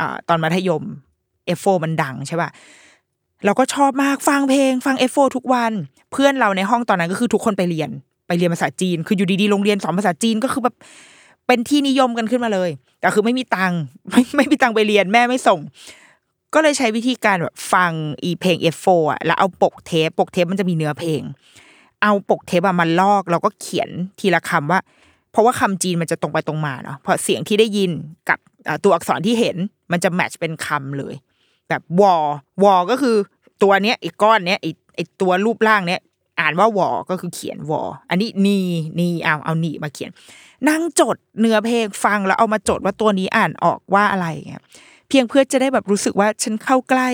S3: อ่าตอนมัธยม F4 มันดังใช่ป่ะ เราก็ชอบมากฟังเพลง ฟัง F4 ทุกวัน เพื่อนเราในห้องตอนนั้นก็คือทุกคนไปเรียน ไปเรียนภาษาจีน คืออยู่ดีๆ โรงเรียนสอนภาษาจีนก็คือแบบ เป็นที่นิยมกันขึ้นมาเลย แต่คือไม่มีตังค์ไม่ไม่มีตังค์ไปเรียนแม่ไม่ส่ง ก็เลยใช้วิธีการแบบฟังอีเพลง F4 อะแล้วเอาปกเทปปกเทปมันจะมีเนื้อเพลง เอาปกเทปอะมาลอกแล้วก็เขียนทีละคำว่า เพราะว่าคำจีนมันจะตรงไปตรงมาเนาะเพราะเสียงที่ได้ยินกับตัวอักษรที่เห็นมันจะแมทช์เป็นคำเลย แบบวอวอก็คือตัวเนี้ยไอ้ก้อนเนี้ยไอ้ไอ้ตัวรูปร่างเนี้ยอ่านว่าวอก็คือเขียนวออันนี้นีนีเอาเอานีมาเขียน นั่งจดเนื้อเพลงฟังแล้วเอามาจดว่าตัวนี้อ่านออกว่าอะไรเงี้ยเพียงเพื่อจะได้แบบรู้สึกว่าฉันเข้าใกล้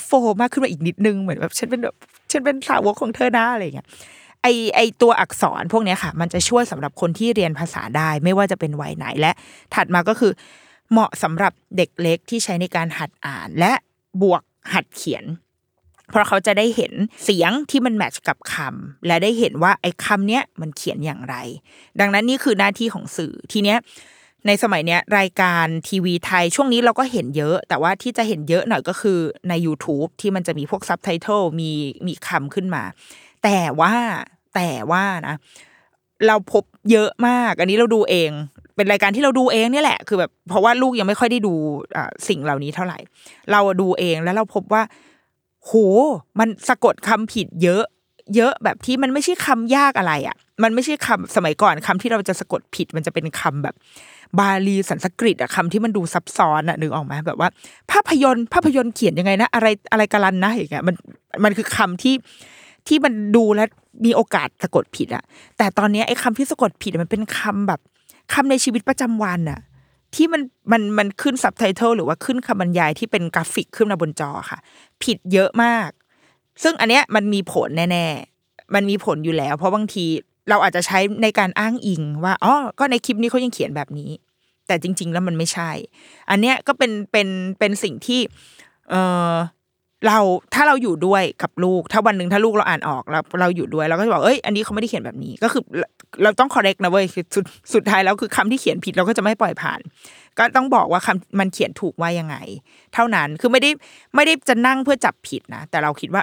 S3: F4 มากขึ้นมาอีกนิดนึงเหมือนแบบฉันเป็นแบบฉันเป็นสาวกของเธอหนะอะไรเงี้ยไอไอตัวอักษรพวกนี้ค่ะ มันจะช่วยสำหรับคนที่เรียนภาษาได้ไม่ว่าจะเป็นวัยไหนและ ถัดมาก็คือ เหมาะสำหรับเด็กเล็กที่ใช้ในการหัดอ่านและบวกหัดเขียน เพราะเขาจะได้เห็นเสียงที่มันแมทช์กับคำและได้เห็นว่าไอ้คำเนี้ยมันเขียนอย่างไร ดังนั้นนี่คือหน้าที่ของสื่อทีเนี้ยในสมัยเนี้ยรายการทีวีไทยช่วงนี้เราก็เห็นเยอะ แต่ว่าที่จะเห็นเยอะหน่อยก็คือใน YouTube ที่มันจะมีพวกซับไตเติลมีมีคำขึ้นมา แต่ว่าแต่ว่านะ เราพบเยอะมาก อันนี้เราดูเอง เป็นรายการที่เราดูเองเนี่ยแหละ คือแบบเพราะว่าลูกยังไม่ค่อยได้ดูอ่าสิ่งเหล่านี้เท่าไหร่ เราดูเองแล้วเราพบว่า โห มันสะกดคำผิดเยอะ เยอะแบบที่มันไม่ใช่คำยากอะไรอะ มันไม่ใช่คำสมัยก่อนคำที่เราจะสะกดผิดมันจะเป็นคำแบบ บาลีสันสกฤตอะคำที่มันดูซับซ้อนอะนึกออกไหมแบบว่า ภาพยนตร์ ภาพยนตร์เขียนยังไงนะ อะไรอะไรกาลันนะอย่างเงี้ยมันมันคือคำที่ที่มันดูแล้วมีโอกาสสะกดผิดอะแต่ตอนนี้ไอ้คำที่สะกดผิดมันเป็นคำแบบคำในชีวิตประจำวันอะ ที่มันมันมันขึ้นซับไตเติลหรือว่าขึ้นคำบรรยายที่เป็นกราฟิกขึ้นมาบนจอค่ะ ผิดเยอะมาก ซึ่งอันเนี้ยมันมีผลแน่ๆ มันมีผลอยู่แล้ว เพราะบางทีเราอาจจะใช้ในการอ้างอิงว่าอ๋อก็ในคลิปนี้เขายังเขียนแบบนี้ แต่จริง ๆ แล้วมันไม่ใช่ อันเนี้ยก็เป็นเป็นเป็นสิ่งที่เออ เราถ้าเราอยู่ด้วยกับลูก ถ้าวันหนึ่งถ้าลูกเราอ่านออกแล้วเราอยู่ด้วยเราก็จะบอกเอ้ยอันนี้เขาไม่ได้เขียนแบบนี้ก็คือ เราต้อง correct นะเว้ยสุดสุดท้ายแล้วคือคำที่เขียนผิดเราก็จะไม่ปล่อยผ่าน ก็ต้องบอกว่าคำมันเขียนถูกว่ายังไง เท่านั้นคือไม่ได้ไม่ได้จะนั่งเพื่อจับผิดนะแต่เราคิดว่า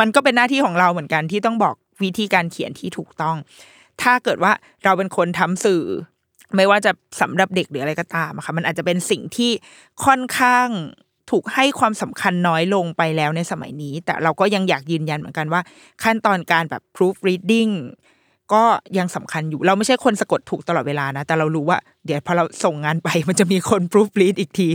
S3: มันก็เป็นหน้าที่ของเราเหมือนกันที่ต้องบอกวิธีการเขียนที่ถูกต้อง ถ้าเกิดว่าเราเป็นคนทำสื่อ ไม่ว่าจะสำหรับเด็กหรืออะไรก็ตามค่ะมันอาจจะเป็นสิ่งที่ค่อนข้าง ถูกให้ความสำคัญน้อยลงไปแล้วในสมัยนี้ แต่เราก็ยังอยากยืนยันเหมือนกันว่า ขั้นตอนการแบบ proof reading ก็ยังสำคัญอยู่เราไม่ใช่คนสะกดถูกตลอดเวลานะ แต่เรารู้ว่า เดี๋ยวพอเราส่งงานไปมันจะมีคน proof read อีกที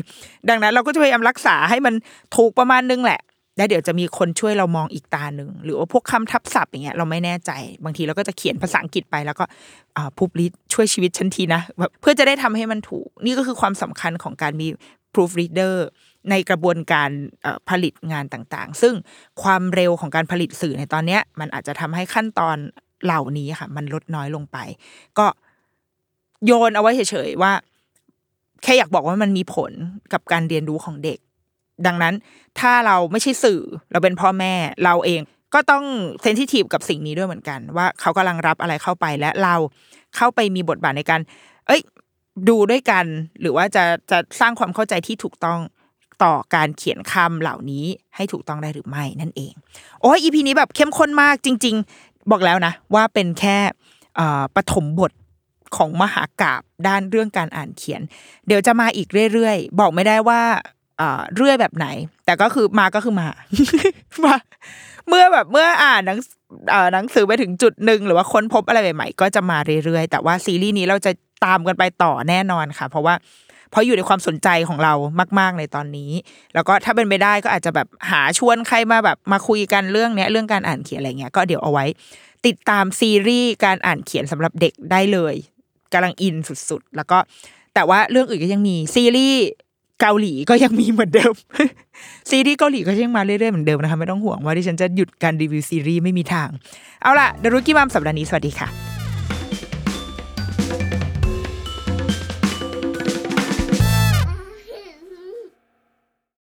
S3: ดังนั้นเราก็จะพยายามรักษาให้มันถูกประมาณนึงแหละ แล้วเดี๋ยวจะมีคนช่วยเรามองอีกตาหนึ่งหรือว่าพวกคำทับศัพท์อย่างเงี้ยเราไม่แน่ใจ บางทีเราก็จะเขียนภาษาอังกฤษไปแล้วก็อ่าพูบลิดช่วยชีวิตฉันทีนะแบบเพื่อจะได้ทำให้มันถูก นี่ก็คือความสำคัญของการมี proofreader ในกระบวนการผลิตงานต่างๆ ซึ่งความเร็วของการผลิตสื่อในตอนนี้มันอาจจะทำให้ขั้นตอนเหล่านี้ค่ะ มันลดน้อยลงไป ก็โยนเอาไว้เฉยๆว่า แค่อยากบอกว่ามันมีผลกับการเรียนรู้ของเด็ก ดังนั้นถ้าเราไม่ใช่สื่อเราเป็นพ่อแม่เราเองก็ต้องเซนซิทีฟกับสิ่งนี้ด้วยเหมือนกัน ว่าเขากำลังรับอะไรเข้าไปและเราเข้าไปมีบทบาทในการ เอ้ย ดูด้วยกัน หรือว่าจะจะสร้างความเข้าใจที่ถูกต้อง ต่อการเขียนคำเหล่านี้ให้ถูกต้องได้หรือไม่นั่นเอง โอ้ยอีพีนี้แบบเข้มข้นมากจริง ๆ บอกแล้วนะ ว่าเป็นแค่ปฐมบทของมหากราบด้านเรื่องการอ่านเขียน เดี๋ยวจะมาอีกเรื่อยๆ บอกไม่ได้ว่าเรื่อยแบบไหน แต่ก็คือมาก็คือมามาเมื่อแบบเมื่ออ่านหนังหนังสือไปถึงจุดหนึ่งหรือว่าค้นพบอะไรใหม่ๆก็จะมาเรื่อยๆ แต่ว่าซีรีส์นี้เราจะตามกันไปต่อแน่นอนค่ะ เพราะว่า เพราะอยู่ในความสนใจของเรามาก ๆในตอนนี้ แล้วก็ถ้าเป็นไปได้ก็อาจจะแบบหาชวนใครมาแบบมาคุยกันเรื่องเนี้ยเรื่องการอ่านเขียนอะไรเงี้ยก็เดี๋ยวเอาไว้ ติดตามซีรีส์การอ่านเขียนสำหรับเด็กได้เลยกำลังอินสุดๆ แล้วก็แต่ว่าเรื่องอื่นก็ยังมีซีรีส์เกาหลีก็ยังมีเหมือนเดิม ซีรีส์เกาหลีก็ยังมาเรื่อยๆเหมือนเดิมนะคะไม่ต้องห่วงว่าที่ฉันจะหยุดการรีวิวซีรีส์ไม่มีทาง เอาล่ะเดรุกี้มัมสัปดาห์นี้สวัสดีค่ะ